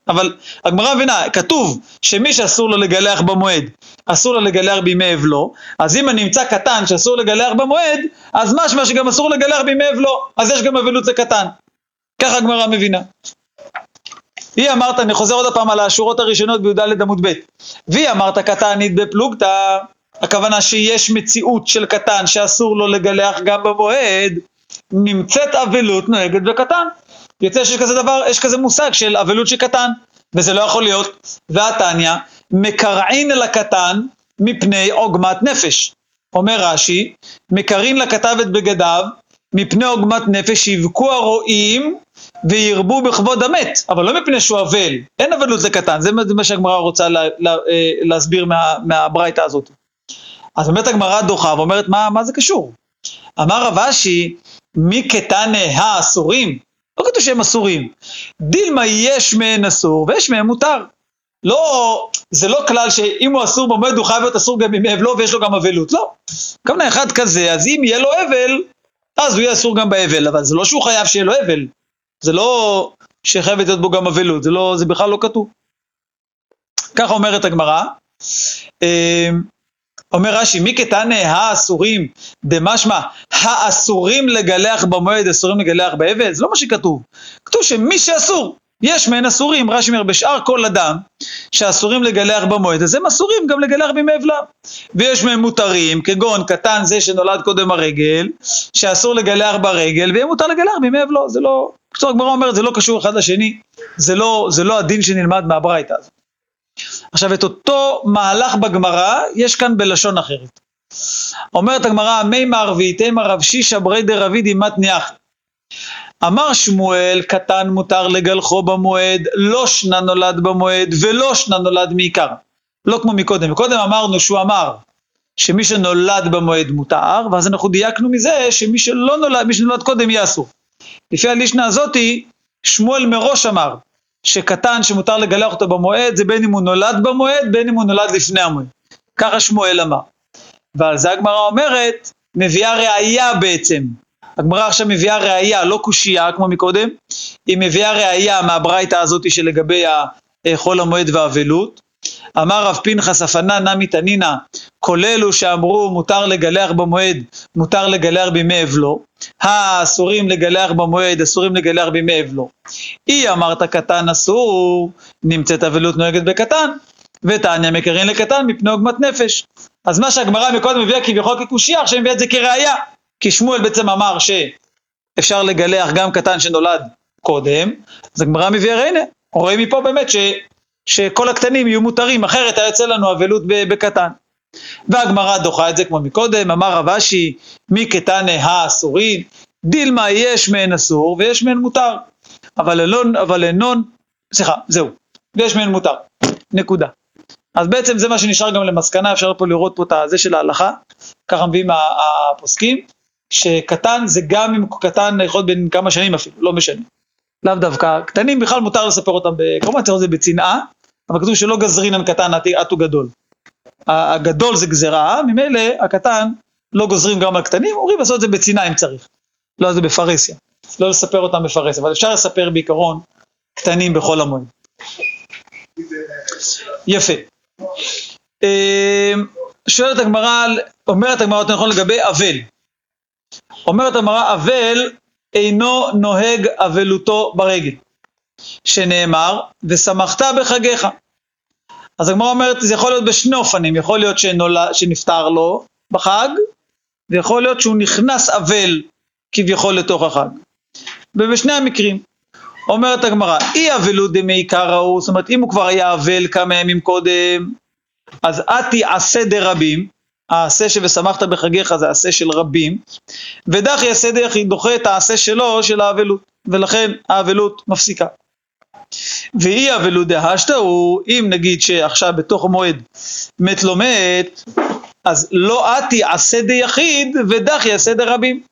אבל הגמרא מבינה, כתוב שמי שאסור לו לגלח במועד, אסור לו לגלח בימי אבלו, אז אם אני אמצא קטן שאסור לגלח במועד, אז משמע שגם אסור לגלח בימי אבלו, אז יש גם אבלות לקטן. ככה הגמרא מבינה. היא אמרת, אני חוזר עוד פעם על השורות הראשונות בי"ד עמוד ב', והיא אמרת קטנית בפלוגתא, הכוונה שיש מציאות של קטן שאסור לו לגלח גם במועד, נמצאת אבלות נוהגת בקטן. יוצא שיש כזה דבר, יש כזה מושג של אבלות של קטן, וזה לא יכול להיות. והתניא, מקרעין לקטן מפני עוגמת נפש. אומר רש"י, מקרין לכתב את בגדיו מפני עוגמת נפש שיבכו הרועים וירבו בכבוד המת, אבל לא מפני שהוא אבל, אין אבלות לקטן, זה מה שהגמרא רוצה לה, לה, אה, להסביר מה, מהברייתא הזאת. אז באמת הגמרא דוחה ואומרת, מה, מה זה קשור? אמר רב אשי, מי קטנה האסורים? לא כתוב שהם אסורים. דילמה יש מהן אסור ויש מהן מותר. לא, זה לא כלל שאם הוא אסור במועד הוא חייב להיות אסור גם עם אבלו ויש לו גם אבלות, לא. כמובן אחד כזה, אז אם יהיה לו אבל, אז הוא יהיה אסור גם באבל, אבל זה לא שהוא חייב שיהיה לו אבל. זה לא שחייבת להיות בו גם אבלות, זה, לא, זה בכלל לא כתוב. ככה אומרת הגמרא. אומר רש"י, מי קטנה האסורים דמשמע, האסורים לגלח במועד, אסורים לגלח באבל? זה לא מה שכתוב. כתוב שמי שאסור, יש מהן אסורים, רש"י אומר, בשאר כל אדם שאסורים לגלח במועד, אז הם אסורים גם לגלח בימי אבלם. ויש מהם מותרים, כגון קטן זה שנולד קודם הרגל, שאסור לגלח ברגל, ויהיה מותר לגלח בימי אבלו, זה לא, קצור הגמרא אומרת, זה לא קשור אחד לשני, זה לא, זה לא הדין שנלמד מהברייתא הזאת. עכשיו, את אותו מהלך בגמרא, יש כאן בלשון אחרת. אומרת הגמרא, מימר ואיתמר רב שישא ברי דרבידי מתניח. אמר שמואל, קטן מותר לגלחו במועד, לא שנה נולד במועד ולא שנה נולד מעיקר. לא כמו מקודם. מקודם אמרנו שהוא אמר שמי שנולד במועד מותר, ואז אנחנו דייקנו מזה שמי שלא נולד, מי שנולד קודם יהיה אסור. לפי הלישנה הזאתי, שמואל מראש אמר שקטן שמותר לגלח אותו במועד זה בין אם הוא נולד במועד, בין אם הוא נולד לפני המועד. ככה שמואל אמר. ועל זה הגמרא אומרת, מביאה ראייה בעצם. הגמרא עכשיו מביאה ראייה, לא קושייה כמו מקודם, היא מביאה ראייה מהברייתא הזאתי שלגבי חול המועד והאבלות. אמר רב פנחס אפנה נמי תנינא, כל אלו שאמרו מותר לגלח במועד, מותר לגלח בימי אבלו, האסורים לגלח במועד, אסורים לגלח בימי אבלו. אי אמרת קטן אסור, נמצאת אבלות נוהגת בקטן, ותניא מקרין לקטן מפני עוגמת נפש. אז מה שהגמרא מקודם מביאה כביכול כקושייה, עכשיו מביאה את זה כראיה. כי שמואל בעצם אמר שאפשר לגלח גם קטן שנולד קודם, אז הגמרא מביאה הנה, רואים מפה באמת ש... שכל הקטנים יהיו מותרים, אחרת היה יוצא לנו אבלות בקטן. והגמרא דוחה את זה כמו מקודם, אמר רב אשי, מי קטנה האסורים, דילמה יש מהן אסור ויש מהן מותר. אבל אינון, אבל אינון, סליחה, זהו, ויש מהן מותר, נקודה. אז בעצם זה מה שנשאר גם למסקנה, אפשר פה לראות פה את הזה של ההלכה, ככה מביאים הפוסקים, שקטן זה גם אם קטן יכול להיות בין כמה שנים אפילו, לא משנה. לאו דווקא, קטנים בכלל מותר לספר אותם, כמובן צריך לזה בצנעה, אבל כתוב שלא גזרינן קטן עטו גדול. הגדול זה גזרה, ממילא הקטן לא גוזרים גם על קטנים, אומרים לעשות את זה בצנעה אם צריך. לא זה בפרהסיה, לא לספר אותם בפרהסיה, אבל אפשר לספר בעיקרון קטנים בכל המועד. יפה. שואלת הגמרא, אומרת הגמרא יותר נכון לגבי אבל. אומרת הגמרא, אבל אינו נוהג אבלותו ברגל, שנאמר, ושמחת בחגיך. אז הגמרא אומרת, זה יכול להיות בשני אופנים, יכול להיות שנולד, שנפטר לו בחג, ויכול להיות שהוא נכנס אבל כביכול לתוך החג. ובשני המקרים. אומרת הגמרא, אי אבלות דמעיקר ההוא, זאת אומרת, אם הוא כבר היה אבל כמה ימים קודם, אז אתי עשה דרבים, העשה ש"ושמחת בחגיך" זה עשה של רבים, ודחי עשה דיחיד דוחה את העשה שלו של האבלות, ולכן האבלות מפסיקה. ואי אבלות דהשתא הוא, אם נגיד שעכשיו בתוך המועד מת לא מת, אז לא אתי עשה דיחיד ודחי עשה דרבים.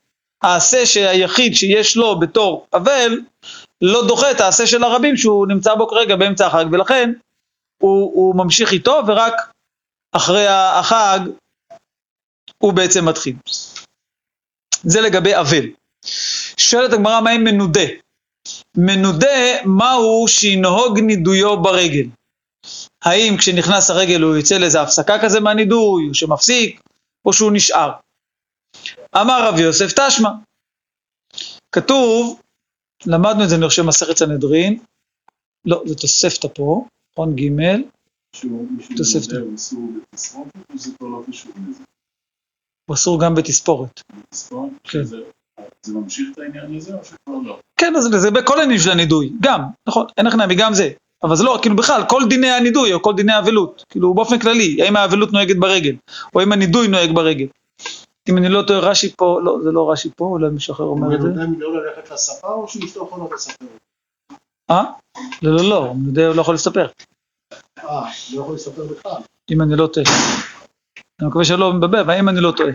העשה שהיחיד שיש לו בתור אבל, לא דוחה את העשה של הרבים שהוא נמצא בו כרגע באמצע החג, ולכן הוא, הוא ממשיך איתו, ורק אחרי החג הוא בעצם מתחיל. זה לגבי אבל. שואלת הגמרא מה עם מנודה? מנודה מהו שינהוג נידויו ברגל? האם כשנכנס הרגל הוא יוצא לאיזה הפסקה כזה מהנידוי, או שמפסיק, או שהוא נשאר? אמר רב יוסף תשמע. כתוב, למדנו את זה אני חושב מסכת סנהדרין, לא, זה תוספתא פה, נכון ג' תוספתא. הוא אסור גם בתספורת. תספורת? כן. זה ממשיך את העניין הזה או שכבר לא? כן, אז זה בכל העניינים של הנידוי, גם, נכון, אין לך נמי, גם זה. אבל זה לא, כאילו בכלל, כל דיני הנידוי או כל דיני האבלות, כאילו באופן כללי, האם האבלות נוהגת ברגל, או האם הנידוי נוהג ברגל. אם אני לא טועה, רש"י פה, לא, זה לא רש"י פה, אולי מישהו אחר אומר את זה. הוא יודע לא ללכת לספה או שאשתו יכולה לספר? אה? לא, לא, לא, הוא לא יכול לספר, אה, לא יכול לספר בכלל. אם אני לא טועה. אני מקווה שלא מבלבל, אבל אם אני לא טועה.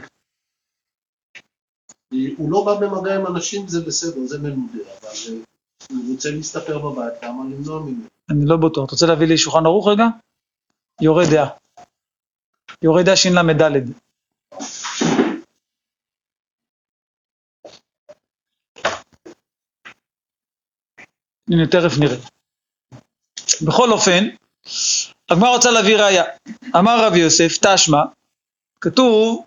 הוא לא בא במגע עם אנשים, זה בסדר, זה מנודה, אבל אה, הוא רוצה להסתפר בבית, למה למנוע ממנו? אני לא בטוח. אתה רוצה להביא לי שולחן ערוך רגע? יורה דעה. יורה דעה של"ד. הנה, תכף נראה. בכל אופן, הגמרא רוצה להביא ראיה. אמר רב יוסף, תשמע, כתוב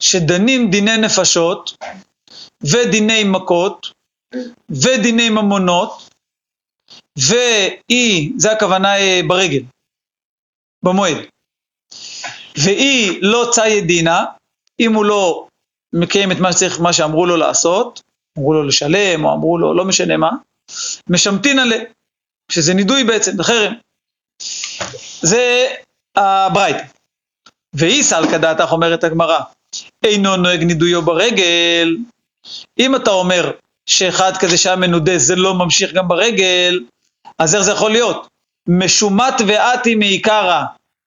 שדנים דיני נפשות ודיני מכות ודיני ממונות והיא, זה הכוונה אה, ברגל, במועד, והיא לא צאי דינה, אם הוא לא מקיים את מה שצריך, מה שאמרו לו לעשות, אמרו לו לשלם, או אמרו לו לא משנה מה, משמטין עליה, שזה נידוי בעצם, זה חרם. זה הברייתא. ואיסל כדעתך אומרת הגמרא, אינו נוהג נידויו ברגל. אם אתה אומר שאחד כזה שהיה מנודה זה לא ממשיך גם ברגל, אז איך זה יכול להיות? משומט ואתי מעיקרא,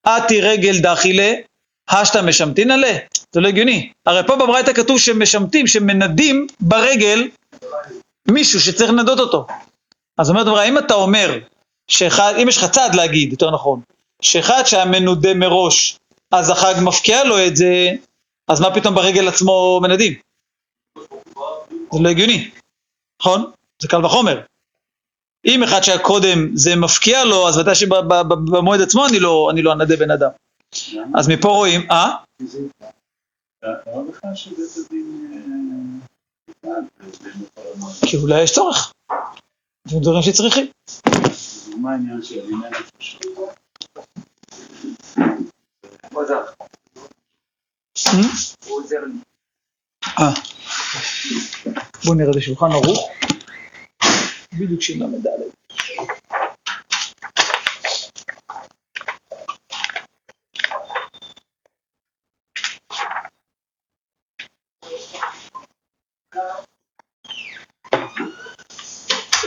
אתי רגל דחילה, השתא משמטין עליה? זה לא הגיוני. הרי פה בברייתא כתוב שמשמטים, שמנדים ברגל מישהו שצריך לנדות אותו. אז אומרת הגמרא, אם אתה אומר, שאחד, אם יש לך צעד להגיד, יותר נכון, שאחד שהיה מנודה מראש, אז החג מפקיע לו את זה, אז מה פתאום ברגל עצמו מנדים? זה לא הגיוני, נכון? זה קל וחומר. אם אחד שהיה קודם זה מפקיע לו, אז ודאי שבמועד עצמו אני לא, אני לא אנדה בן אדם. אז מפה רואים, אה? כי אולי יש צורך. זה דברים שצריכים. מה העניין של אה? אה. בואו נראה בשולחן ערוך. בדיוק של ל"ד.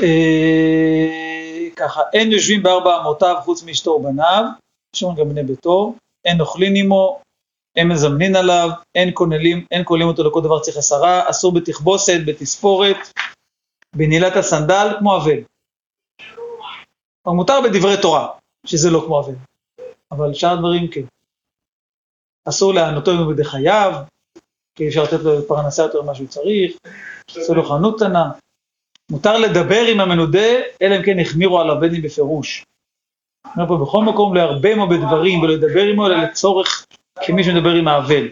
אה, ככה, אין יושבים בארבע אמותיו חוץ מאשתו ובניו, שומעים גם בני ביתו, אין אוכלים עמו, אין מזמנין עליו, אין כוללים, אין כוללים אותו לכל דבר צריך עשרה, אסור בתכבוסת, בתספורת, בנעילת הסנדל, כמו אבל. מותר בדברי תורה, שזה לא כמו אבל. אבל שאר הדברים כן. אסור לענותו בידי חייו, כי אפשר לתת לו פרנסה יותר ממה שהוא צריך, אסור לו חנות קטנה. מותר לדבר עם המנודה, אלא אם כן החמירו עליו בין אם בפירוש. אומר פה בכל מקום להרבה מאוד בדברים ולדבר עמו, אלא לצורך כמי שמדבר עם האבל.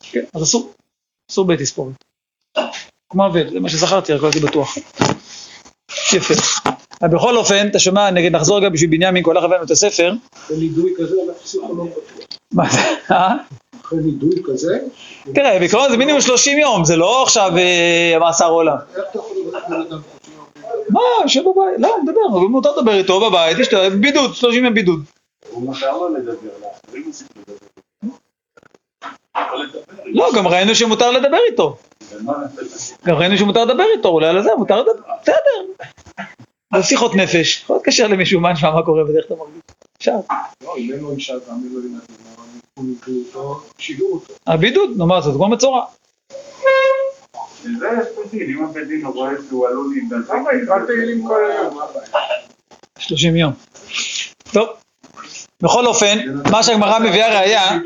כן, אז אסור, אסור בתספורת. כמו אבל, זה מה שזכרתי, רק לא הייתי בטוח. יפה. אבל בכל אופן, אתה שומע, נגיד נחזור רגע בשביל בנימין, כל הבאנו את הספר. נידוי כזה בטוח. מה זה? אה? אחרי נידוי כזה, תראה, בעיקרון זה מינימום 30 יום, זה לא עכשיו אה, מאסר עולם. איך אתה יכול לברך בן אדם? מה, יושב בבית, לא, מדבר, אבל מותר לדבר איתו בבית, יש לו בידוד, 30 יום בידוד. הוא מותר לו לדבר, לאחרים אסור לדבר. יכול לדבר. לא, גם ראינו שמותר לדבר איתו. גם ראינו שמותר לדבר איתו, אולי על זה, מותר לדבר, בסדר. זה שיחות נפש, יכול להתקשר למישהו, מה נשמע, מה קורה ואיך אתה מרגיש. אפשר. לא, אם אין לו אישה, תאמין לו אותו, שיגעו אותו. הבידוד, נו מה, זה כמו מצורע. זה יש בית דין, אם הבית דין רואה שהוא עלול להידלק. למה יקרא תהילים כל היום? מה הבעיה? 30 יום. טוב. בכל אופן, מה שהגמרא מביאה ראייה.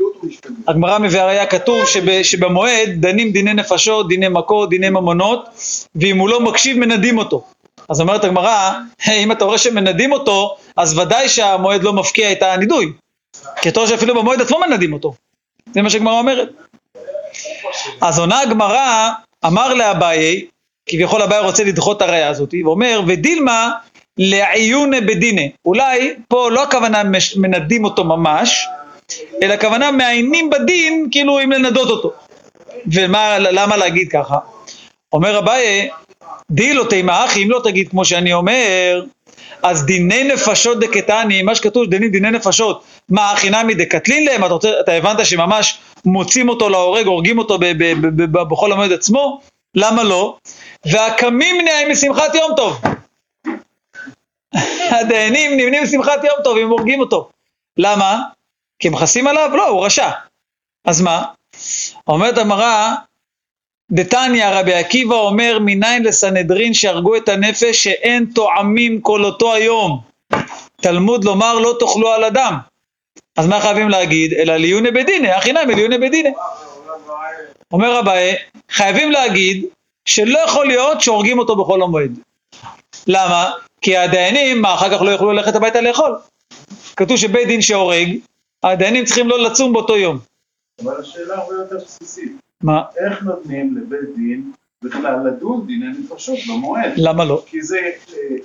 הגמרא מביאה ראייה כתוב שב, שבמועד דנים דיני נפשות, דיני מכות, דיני ממונות, ואם הוא לא מקשיב מנדים אותו. אז אומרת הגמרא, "היי, אם אתה רואה שמנדים אותו, אז ודאי שהמועד לא מפקיע את הנידוי. כי אתה רואה שאפילו במועד עצמו מנדים אותו. זה מה שהגמרא אומרת. אז עונה הגמרא, אמר לאביי, כביכול אביי רוצה לדחות את הראייה הזאת, ואומר, ודילמה לעיוני בדיני. אולי פה לא הכוונה מנדים אותו ממש, אלא הכוונה מעיינים בדין, כאילו אם לנדות אותו. ומה, למה להגיד ככה? אומר אביי, די לא תימא אחי, אם לא תגיד כמו שאני אומר, אז דיני נפשות דקטני, מה שכתוב דיני דיני נפשות, מה הכי נמי דקטלין להם, אתה, רוצה, אתה הבנת שממש מוצאים אותו להורג, הורגים אותו ב, ב, ב, בחול המועד עצמו? למה לא? והקמים נהיה משמחת יום טוב. הדיינים נמנים משמחת יום טוב אם הורגים אותו. למה? כי הם מכסים עליו? לא, הוא רשע. אז מה? אומרת המראה, דתניא רבי עקיבא אומר מניין לסנהדרין שהרגו את הנפש שאין טועמים כל אותו היום. תלמוד לומר לא תאכלו על אדם. אז מה חייבים להגיד? אלא ליוני בדיני, הכי נמי ליוני בדיני. אומר אביי, חייבים להגיד שלא יכול להיות שהורגים אותו בחול המועד. למה? כי הדיינים, אחר כך לא יוכלו ללכת הביתה לאכול. כתוב שבית דין שהורג, הדיינים צריכים לא לצום באותו יום. אבל השאלה הרבה יותר בסיסית. מה? איך נותנים לבית דין בכלל לדון דיני נפשות במועד? למה לא? כי זה אה,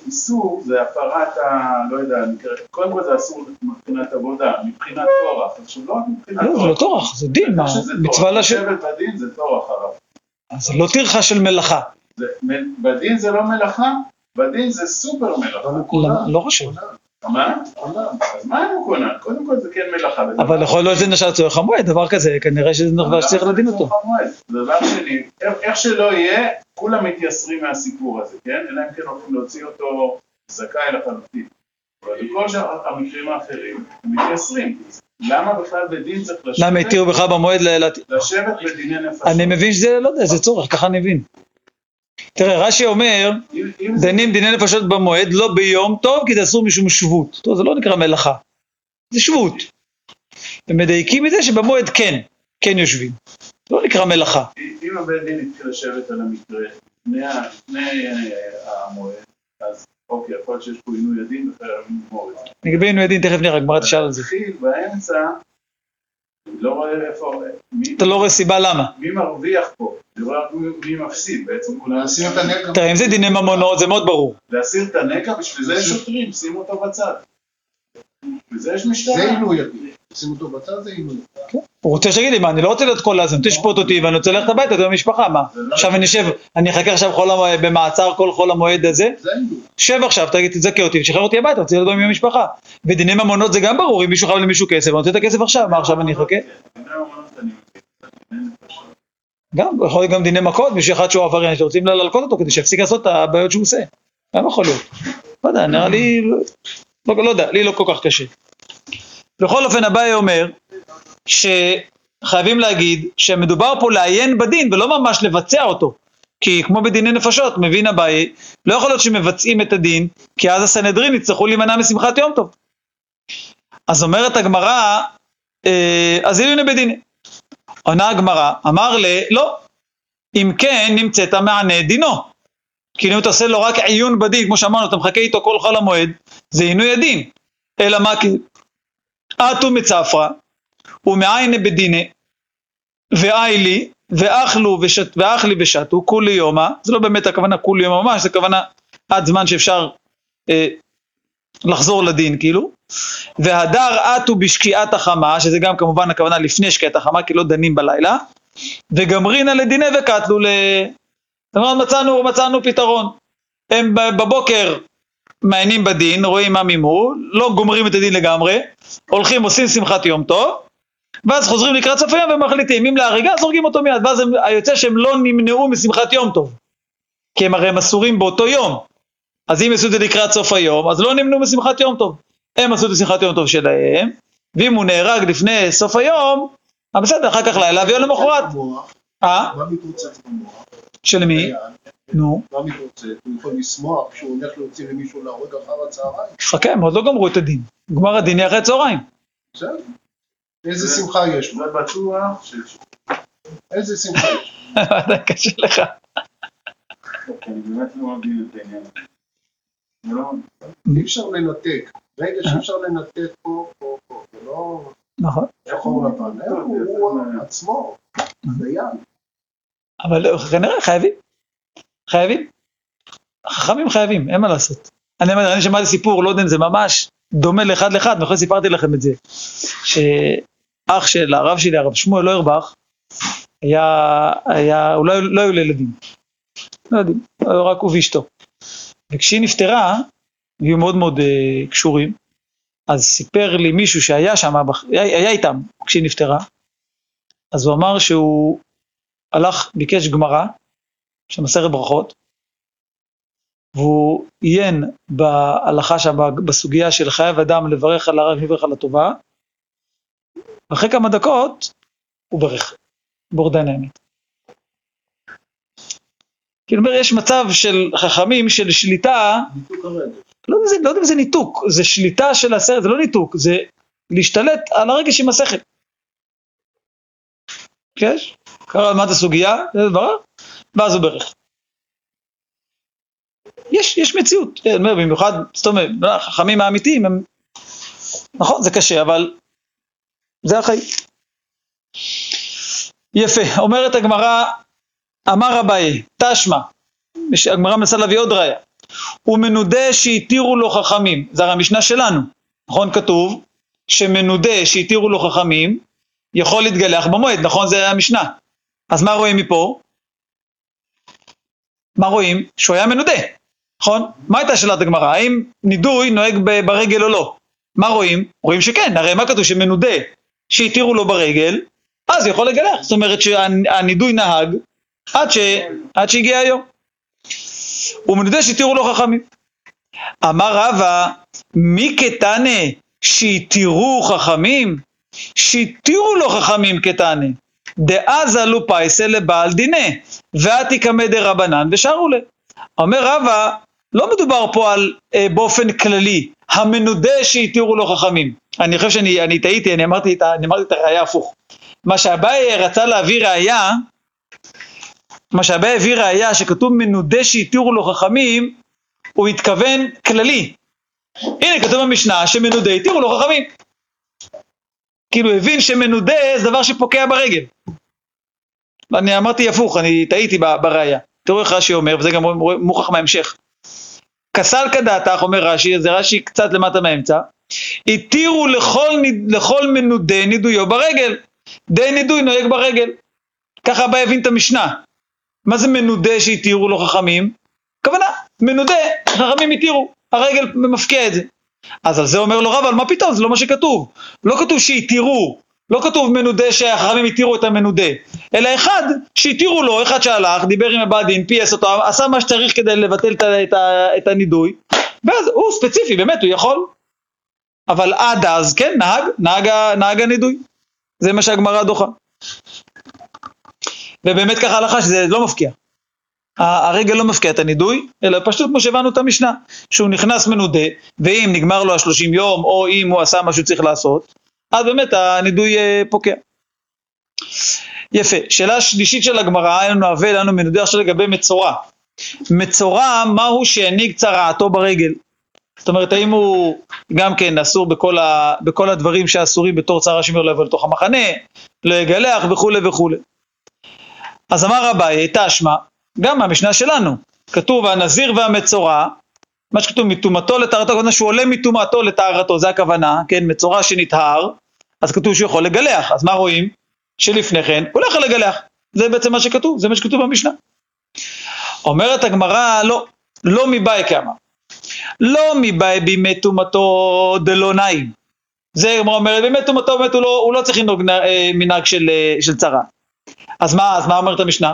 איסור, זה הפרת ה... לא יודע, נקרא- קודם כל זה אסור מבחינת עבודה, מבחינת טורח, עכשיו לא רק מבחינת לא, זה לא טורח, זה דין, מה? מצווה טורח. לשבת. בדין זה טורח הרב. זה לא טרחה של מלאכה. בדין זה לא מלאכה, בדין זה סופר מלאכה. לא חושב. מה? אז מה אם הוא כונן? קודם כל זה כן מלאכה. אבל יכול להיות שזה נחשב צורך המועד, דבר כזה, כנראה שזה דבר שצריך לדין אותו. דבר שני, איך- שלא יהיה, כולם מתייסרים מהסיפור הזה, כן? אלא אם כן הולכים להוציא אותו זכאי לחלוטין. אבל בכל שאר המקרים האחרים, הם מתייסרים. למה בכלל בדין צריך לשבת? למה התירו בכלל במועד לשבת בדיני נפשות? אני מבין שזה, לא יודע, זה צורך, ככה אני מבין. תראה, רש"י אומר, זה- דנים דיני נפשות במועד לא ביום טוב, כי זה אסור משום שבות. טוב, זה לא נקרא מלאכה, זה שבות. ומדייקים מזה שבמועד כן, כן יושבים. לא נקרא מלאכה. אם הבית דין התחיל לשבת על המקרה לפני המועד, אז אוקיי, יכול להיות שיש פה עינוי הדין וחייבים לגמור את זה. לגבי עינוי הדין, תכף נראה, הגמרא תשאל על זה. התחיל באמצע, לא רואה איפה, מי- אתה לא רואה סיבה למה. מי מרוויח פה? אני רואה רק מי- מי מפסיד בעצם. להסיר את הנגע. תראה, אם זה דיני ממונות, זה מאוד ברור. להסיר את הנקע, בשביל זה יש שוטרים, שימו אותו בצד. וזה יש משטרה. זה עינוי. שים אותו בצד זה עינוי. הוא רוצה שיגיד לי, מה, אני לא רוצה להיות כל רוצה לשפוט אותי ואני רוצה ללכת הביתה, אתה במשפחה, מה? זה לא- עכשיו אני אשב, אני אחכה עכשיו במעצר כל חול המועד הזה, זה. שב עכשיו, תגיד, תזכה אותי ושחרר אותי הביתה, רוצה להיות עם המשפחה. ודיני ממונות זה גם ברור, אם מישהו חייב למישהו כסף, אני רוצה את הכסף עכשיו, מה עכשיו אני אחכה? גם, יכול להיות גם דיני מכות, מישהו אחד שהוא עבריין, שרוצים להלקות אותו כדי שיפסיק לעשות את הבעיות שהוא עושה. גם יכול להיות. לא יודע, נראה לי, לא, לא, לא יודע, לי לא כל כך קשה. בכל אופן, אביי אומר שחייבים להגיד שמדובר פה לעיין בדין ולא ממש לבצע אותו. כי כמו בדיני נפשות, מבין אביי, לא יכול להיות שמבצעים את הדין, כי אז הסנהדרין יצטרכו להימנע משמחת יום טוב. אז אומרת הגמרא, אה, אז הנה בדיני. עונה הגמרא, אמר ל... לא. אם כן, נמצאת מענה דינו. כי אם אתה עושה לו רק עיון בדין, כמו שאמרנו, אתה מחכה איתו כל חול המועד, זה עינוי הדין. אלא מה כי... אטו מצפרא, ומעייני בדיני, ואיילי, ואכלו ושת, ואכלי ושתו, כולי יומא, זה לא באמת הכוונה כולי יומא ממש, זה כוונה עד זמן שאפשר אה, לחזור לדין, כאילו. והדר עטו בשקיעת החמה, שזה גם כמובן הכוונה לפני שקיעת החמה, כי לא דנים בלילה, וגמרינא לדיני וקטלו ל... זאת אומרת, מצאנו, מצאנו פתרון. הם בבוקר מעיינים בדין, רואים מה מימו, לא גומרים את הדין לגמרי, הולכים, עושים שמחת יום טוב, ואז חוזרים לקראת סוף היום ומחליטים, אם להריגה, אז הורגים אותו מיד, ואז הם, היוצא שהם לא נמנעו משמחת יום טוב, כי הם הרי הם אסורים באותו יום, אז אם יעשו את זה לקראת סוף היום, אז לא נמנעו משמחת יום טוב. הם עשו את שמחת יום טוב שלהם, ואם הוא נהרג לפני סוף היום, אז בסדר, אחר כך לילה ויום למחרת. אה? מה מתרוצץ במוח? של מי? נו, מה מתרוצץ? הוא יכול לשמוח כשהוא הולך להוציא למישהו להרוג אחר הצהריים. חכה, הם עוד לא גמרו את הדין. גמר הדין יהיה אחרי צהריים. בסדר. איזה שמחה יש לו? זה בטוח ש... איזה שמחה יש זה קשה לך. אני באמת לא מבין את העניין. זה לא... אי אפשר לנתק. רגע שאי אפשר לנתק פה, פה, פה. זה לא נכון. שחור לבן. איך הוא הוא עצמו. דיין. אבל כנראה חייבים. חייבים. חכמים חייבים, אין מה לעשות. אני שמעתי סיפור, לא יודע אם זה ממש דומה לאחד לאחד, ואחרי סיפרתי לכם את זה. שאח של הרב שלי, הרב שמואל לוירבך, היה, היה, אולי לא היו לו ילדים. לא יודעים, רק הוא ואשתו. וכשהיא נפטרה, היו מאוד מאוד אה, קשורים, אז סיפר לי מישהו שהיה שם, היה, היה איתם כשהיא נפטרה, אז הוא אמר שהוא הלך, ביקש גמרא, של מסכת ברכות, והוא עיין בהלכה שם, בסוגיה של חייב אדם לברך על הרע ולברך על הטובה, ואחרי כמה דקות הוא ברך, בורדן האמת. כאילו אומר, יש מצב של חכמים של שליטה. לא יודע, לא יודע אם זה ניתוק, זה שליטה של הסרט, זה לא ניתוק, זה להשתלט על הרגש עם השכל. כן? קרא למד הסוגיה, זה דבר, ואז הוא ברך. יש, יש מציאות, אני אומר, במיוחד, זאת אומרת, החכמים האמיתיים הם, נכון, זה קשה, אבל זה החיים. יפה, אומרת הגמרא, אמר אביי, תשמע, הגמרא מנסה להביא עוד ראיה, הוא מנודה שהתירו לו חכמים, זה הרי המשנה שלנו, נכון? כתוב שמנודה שהתירו לו חכמים יכול להתגלח במועד, נכון? זה המשנה. אז מה רואים מפה? מה רואים? שהוא היה מנודה, נכון? מה הייתה שאלת הגמרא? האם נידוי נוהג ברגל או לא? מה רואים? רואים שכן, הרי מה כתוב? שמנודה שהתירו לו ברגל, אז יכול לגלח. זאת אומרת שהנידוי נהג עד, ש... עד שהגיע היום. הוא מנודה שהתירו לו חכמים. אמר רבא, מי קטנה שהתירו חכמים? שהתירו לו חכמים קטנה. דאז עלו פייסה לבעל דיני, ועתיקמא דרבנן ושרו לה. אומר רבא, לא מדובר פה על אה, באופן כללי, המנודה שהתירו לו חכמים. אני חושב שאני אני טעיתי, אני אמרתי את, אני אמרתי את הראייה הפוך. מה שאביי רצה להביא ראייה, מה שאביי הביא ראייה שכתוב מנודה שהתירו לו חכמים, הוא התכוון כללי. הנה כתוב במשנה שמנודה התירו לו חכמים. כאילו הבין שמנודה זה דבר שפוקע ברגל. אני אמרתי הפוך, אני טעיתי בראייה. תראו איך רש"י אומר, וזה גם מוכח מההמשך. כסל כדעתך, אומר רש"י, זה רש"י קצת למטה מהאמצע, התירו לכל, לכל מנודה נידויו ברגל. די נידוי נוהג ברגל. ככה הבא הבין את המשנה. מה זה מנודה שהתירו לו חכמים? הכוונה, מנודה, חכמים התירו, הרגל מפקיע את זה. אז על זה אומר לו רב, אבל מה פתאום, זה לא מה שכתוב. לא כתוב שהתירו, לא כתוב מנודה שהחכמים התירו את המנודה, אלא אחד שהתירו לו, אחד שהלך, דיבר עם דין, פייס אותו, עשה מה שצריך כדי לבטל את, את, את הנידוי, ואז הוא ספציפי, באמת, הוא יכול. אבל עד אז, כן, נהג, נהג, נהג הנידוי. זה מה שהגמרא דוחה. ובאמת ככה הלכה שזה לא מפקיע. הרגל לא מפקיע את הנידוי, אלא פשוט כמו שהבנו את המשנה, שהוא נכנס מנודה, ואם נגמר לו השלושים יום, או אם הוא עשה מה שהוא צריך לעשות, אז באמת הנידוי אה, פוקע. יפה. שאלה שלישית של הגמרא, אין לנו אבל, אין לנו מנודה עכשיו לגבי מצורע. מצורע, מהו שהנהיג צרעתו ברגל? זאת אומרת, האם הוא גם כן אסור בכל, ה, בכל הדברים שאסורים בתור צער השמיר לא יבוא לתוך המחנה, לא יגלח וכולי וכולי. אז אמר אביי, תשמע, גם מהמשנה שלנו, כתוב הנזיר והמצורע, מה שכתוב מטומאתו לטהרתו, הכוונה שהוא עולה מטומאתו לטהרתו, זה הכוונה, כן, מצורע שנטהר, אז כתוב שהוא יכול לגלח, אז מה רואים? שלפני כן הוא לא יכול לגלח, זה בעצם מה שכתוב, זה מה שכתוב במשנה. אומרת הגמרא, לא, לא מבאי כאמר, לא מבאי בימי טומאתו דלא נעים. זה הגמרא אומרת, בימי טומאתו באמת הוא לא, הוא לא צריך לנהוג אה, מנהג של, אה, של צרה. אז מה, אז מה אומרת המשנה?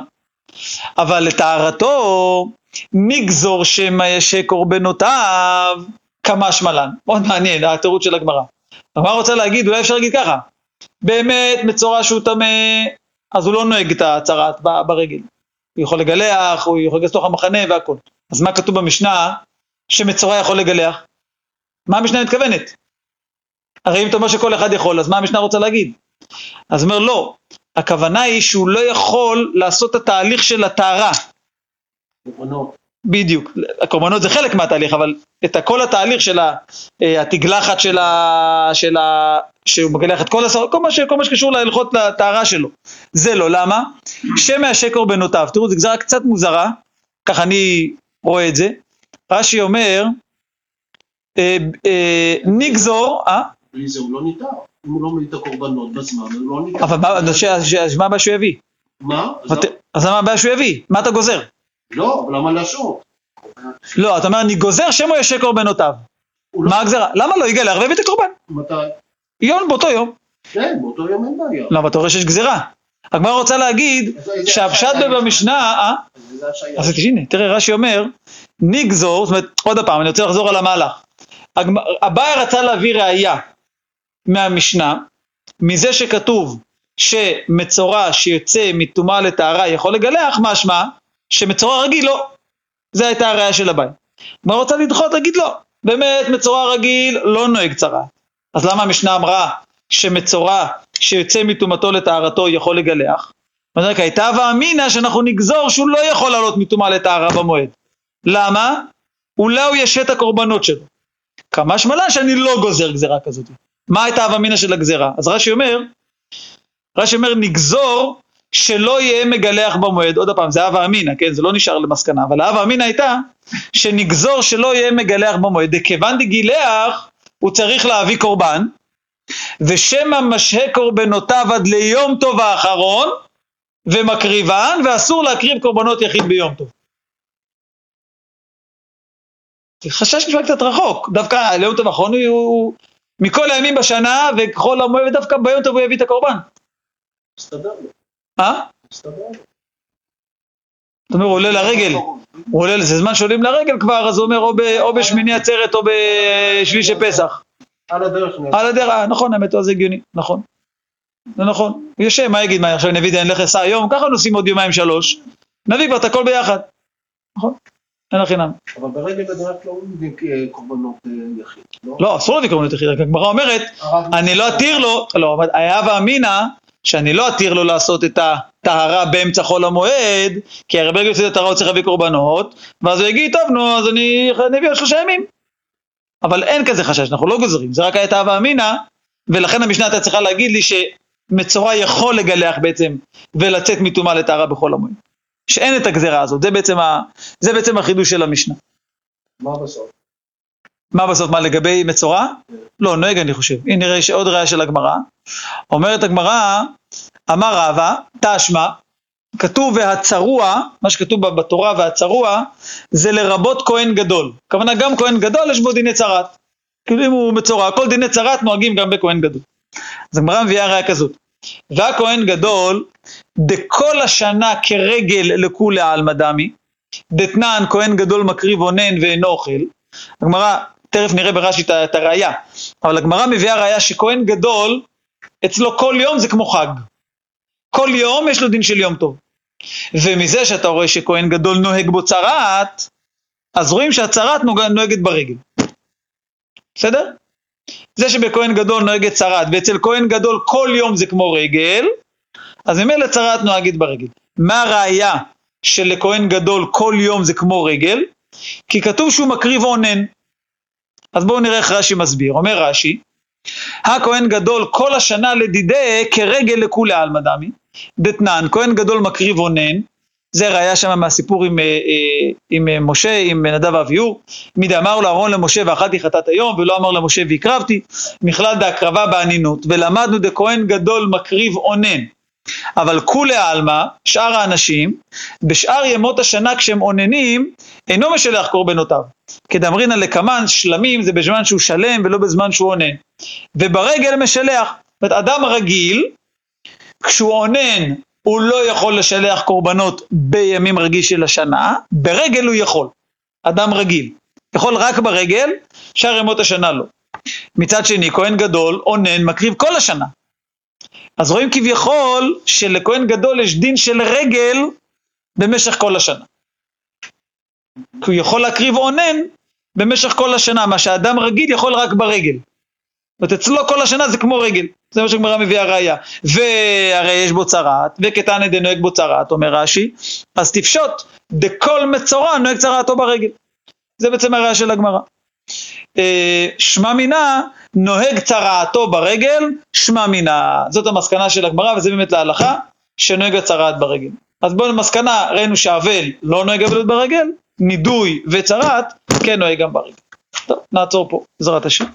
אבל לטהרתו נגזור שמא יש קורבנותיו כמה שמלן. מאוד מעניין, התירוץ של הגמרא. הגמרא רוצה להגיד, אולי אפשר להגיד ככה, באמת מצורע שהוא טמא, אז הוא לא נוהג את הצרעת ברגל. הוא יכול לגלח, הוא יכול להיכנס לתוך המחנה והכל. אז מה כתוב במשנה? שמצורע יכול לגלח? מה המשנה מתכוונת? הרי אם אתה אומר שכל אחד יכול, אז מה המשנה רוצה להגיד? אז אומר לא, הכוונה היא שהוא לא יכול לעשות את התהליך של הטהרה. קורבנות. בדיוק, הקורבנות זה חלק מהתהליך, אבל את כל התהליך של אה, התגלחת של ה... של ה... שהוא מגלח את כל, הסר... כל, מה ש... כל מה שקשור להלכות לטהרה שלו. זה לא, למה? שם מהשק קורבנותיו. תראו, זו גזרה קצת מוזרה, ככה אני רואה את זה. רש"י אומר, אה, אה, נגזור, אה? בלי זה הוא לא ניתן. אם הוא לא מביא את הקורבנות בזמן, הוא לא ניתן. אבל מה- הבעיה שהוא יביא? מה? אז מה הבעיה שהוא יביא? מה אתה גוזר? לא, אבל למה להשעות? לא, אתה אומר, אני גוזר שמו ישק קורבנותיו. לא- מה הגזרה? למה לא יגלח ויביא את הקורבן? מתי? יום באותו יום. כן, באותו יום אין בעיה. למה אתה רואה שיש גזירה? הגמרא רוצה להגיד שהפשט? במשנה, אה? אז הנה, תראה, רש"י אומר, נגזור, זאת אומרת, עוד פעם, אני רוצה לחזור על המהלך. אביי רצה להביא ראייה מהמשנה, מזה שכתוב שמצורע שיוצא מטומאה לטהרה יכול לגלח, משמע שמצורע רגיל לא. זו הייתה הראייה של אביי. הגמרא רוצה לדחות, להגיד לא. באמת, מצורע רגיל לא נוהג צרה. אז למה המשנה אמרה שמצורע שיוצא מטומאתו לטהרתו יכול לגלח? אז רק הייתה ואמינא שאנחנו נגזור שהוא לא יכול לעלות מטומאה לטהרה במועד. למה? אולי הוא ישת הקורבנות שלו. כמה שמלן שאני לא גוזר גזירה כזאת. מה הייתה הווה אמינא של הגזרה? אז רש"י אומר, רש"י אומר נגזור שלא יהיה מגלח במועד, עוד פעם זה הווה אמינא, כן, זה לא נשאר למסקנה, אבל ההווה אמינא הייתה שנגזור שלא יהיה מגלח במועד, דכיוון דגילח הוא צריך להביא קורבן, ושמא משהה קורבנותיו עד ליום טוב האחרון, ומקריבן, ואסור להקריב קורבנות יחיד ביום טוב. חשש נשמע קצת רחוק, דווקא ליום טוב האחרון הוא מכל הימים בשנה וככל המועד, ודווקא ביום טוב הוא יביא את הקורבן. מסתדר לו, אה? מסתדר לו. זאת אומרת, הוא עולה לרגל, הוא עולה, זה זמן שעולים לרגל כבר, אז הוא אומר או, בשמיני עצרת או בשביעי של פסח. על הדרך. על הדרך, אה, נכון, האמת, זה הגיוני, נכון. זה נכון. הוא יושב, מה יגיד, מה עכשיו נביא דין לך אסע היום, ככה נוסעים עוד יומיים שלוש, נביא כבר את הכל ביחד. נכון, אין לך חינם. אבל ברגע בדרך לא מביאים אה, קורבנות אה, יחיד, לא? לא, אסור להביא קורבנות יחיד, רק הגמרא אומרת, אני לא אתיר לו, לא, אבל היה ואמינא, שאני לא אתיר לו לעשות את הטהרה באמצע חול המועד, כי הרי ברגע שעושה את הטהרה הוא צריך להביא קורבנות, ואז הוא יגיד, טוב, נו, אז אני אביא עוד שלושה ימים. אבל אין כזה חשש, אנחנו לא גוזרים, זה רק היה את ההווה אמינא, ולכן המשנה הייתה צריכה להגיד לי שמצורע יכול לגלח בעצם, ולצאת מטומאה לטהרה בחול המועד. שאין את הגזרה הזאת, זה בעצם, ה, זה בעצם החידוש של המשנה. מה בסוף? מה בסוף, מה לגבי מצורע? לא, נוהג אני חושב. הנה נראה שעוד ראיה של הגמרא. אומרת הגמרא, אמר רבא, תשמע, כתוב והצרוע, מה שכתוב בתורה והצרוע, זה לרבות כהן גדול. הכוונה גם כהן גדול יש בו דיני צרת. כאילו אם הוא מצורע, כל דיני צרת נוהגים גם בכהן גדול. אז הגמרא מביאה ראיה כזאת. והכהן גדול, דכל השנה כרגל לכולי עלמא דמי, דתנן כהן גדול מקריב אונן ואינו אוכל. הגמרא, תכף נראה ברש"י את הראייה, אבל הגמרא מביאה ראייה שכהן גדול, אצלו כל יום זה כמו חג. כל יום יש לו דין של יום טוב. ומזה שאתה רואה שכהן גדול נוהג בו צרעת, אז רואים שהצרעת נוהג- נוהגת ברגל. בסדר? זה שבכהן גדול נוהגת צרעת, ואצל כהן גדול כל יום זה כמו רגל, אז ממילא צרעת נוהגת ברגל. מה הראייה שלכהן גדול כל יום זה כמו רגל? כי כתוב שהוא מקריב אונן. אז בואו נראה איך רש"י מסביר. אומר רש"י, הכהן גדול כל השנה לדידי כרגל לכולי עלמא דמי, דתנן, כהן גדול מקריב אונן, זה ראיה שם מהסיפור עם, אה, אה, עם אה, משה, עם נדב ואביהו, מי דאמר לו אהרון למשה ואכלתי חטאת היום, ולא אמר למשה והקרבתי, מכלל דהקרבה באנינות, ולמדנו דכהן גדול מקריב אונן. אבל כולי עלמא, שאר האנשים, בשאר ימות השנה כשהם אוננים, אינו משלח קורבנותיו. כדאמרינא לקמן, שלמים זה בזמן שהוא שלם ולא בזמן שהוא אונן. וברגל משלח. זאת אומרת, אדם רגיל, כשהוא אונן, הוא לא יכול לשלח קורבנות בימים רגיל של השנה, ברגל הוא יכול. אדם רגיל. יכול רק ברגל, שאר ימות השנה לא. מצד שני, כהן גדול, אונן, מקריב כל השנה. אז רואים כביכול שלכהן גדול יש דין של רגל במשך כל השנה. כי הוא יכול להקריב אונן במשך כל השנה, מה שאדם רגיל יכול רק ברגל. זאת אומרת, אצלו כל השנה זה כמו רגל, זה מה שגמרא מביאה ראייה. והרי יש בו צרעת, וכתנא דנוהג בו צרעת, אומר רש"י, אז תפשוט, דכל מצורע נוהג צרעתו ברגל. זה בעצם הראייה של הגמרא. אה, שמע מינה, נוהג צרעתו ברגל, שמע מינה. זאת המסקנה של הגמרא, וזה באמת להלכה, שנוהג הצרעת ברגל. אז בואו למסקנה, ראינו שהאבל לא נוהג אבלות ברגל, נידוי וצרעת, כן נוהג גם ברגל. טוב, נעצור פה, בעזרת השם.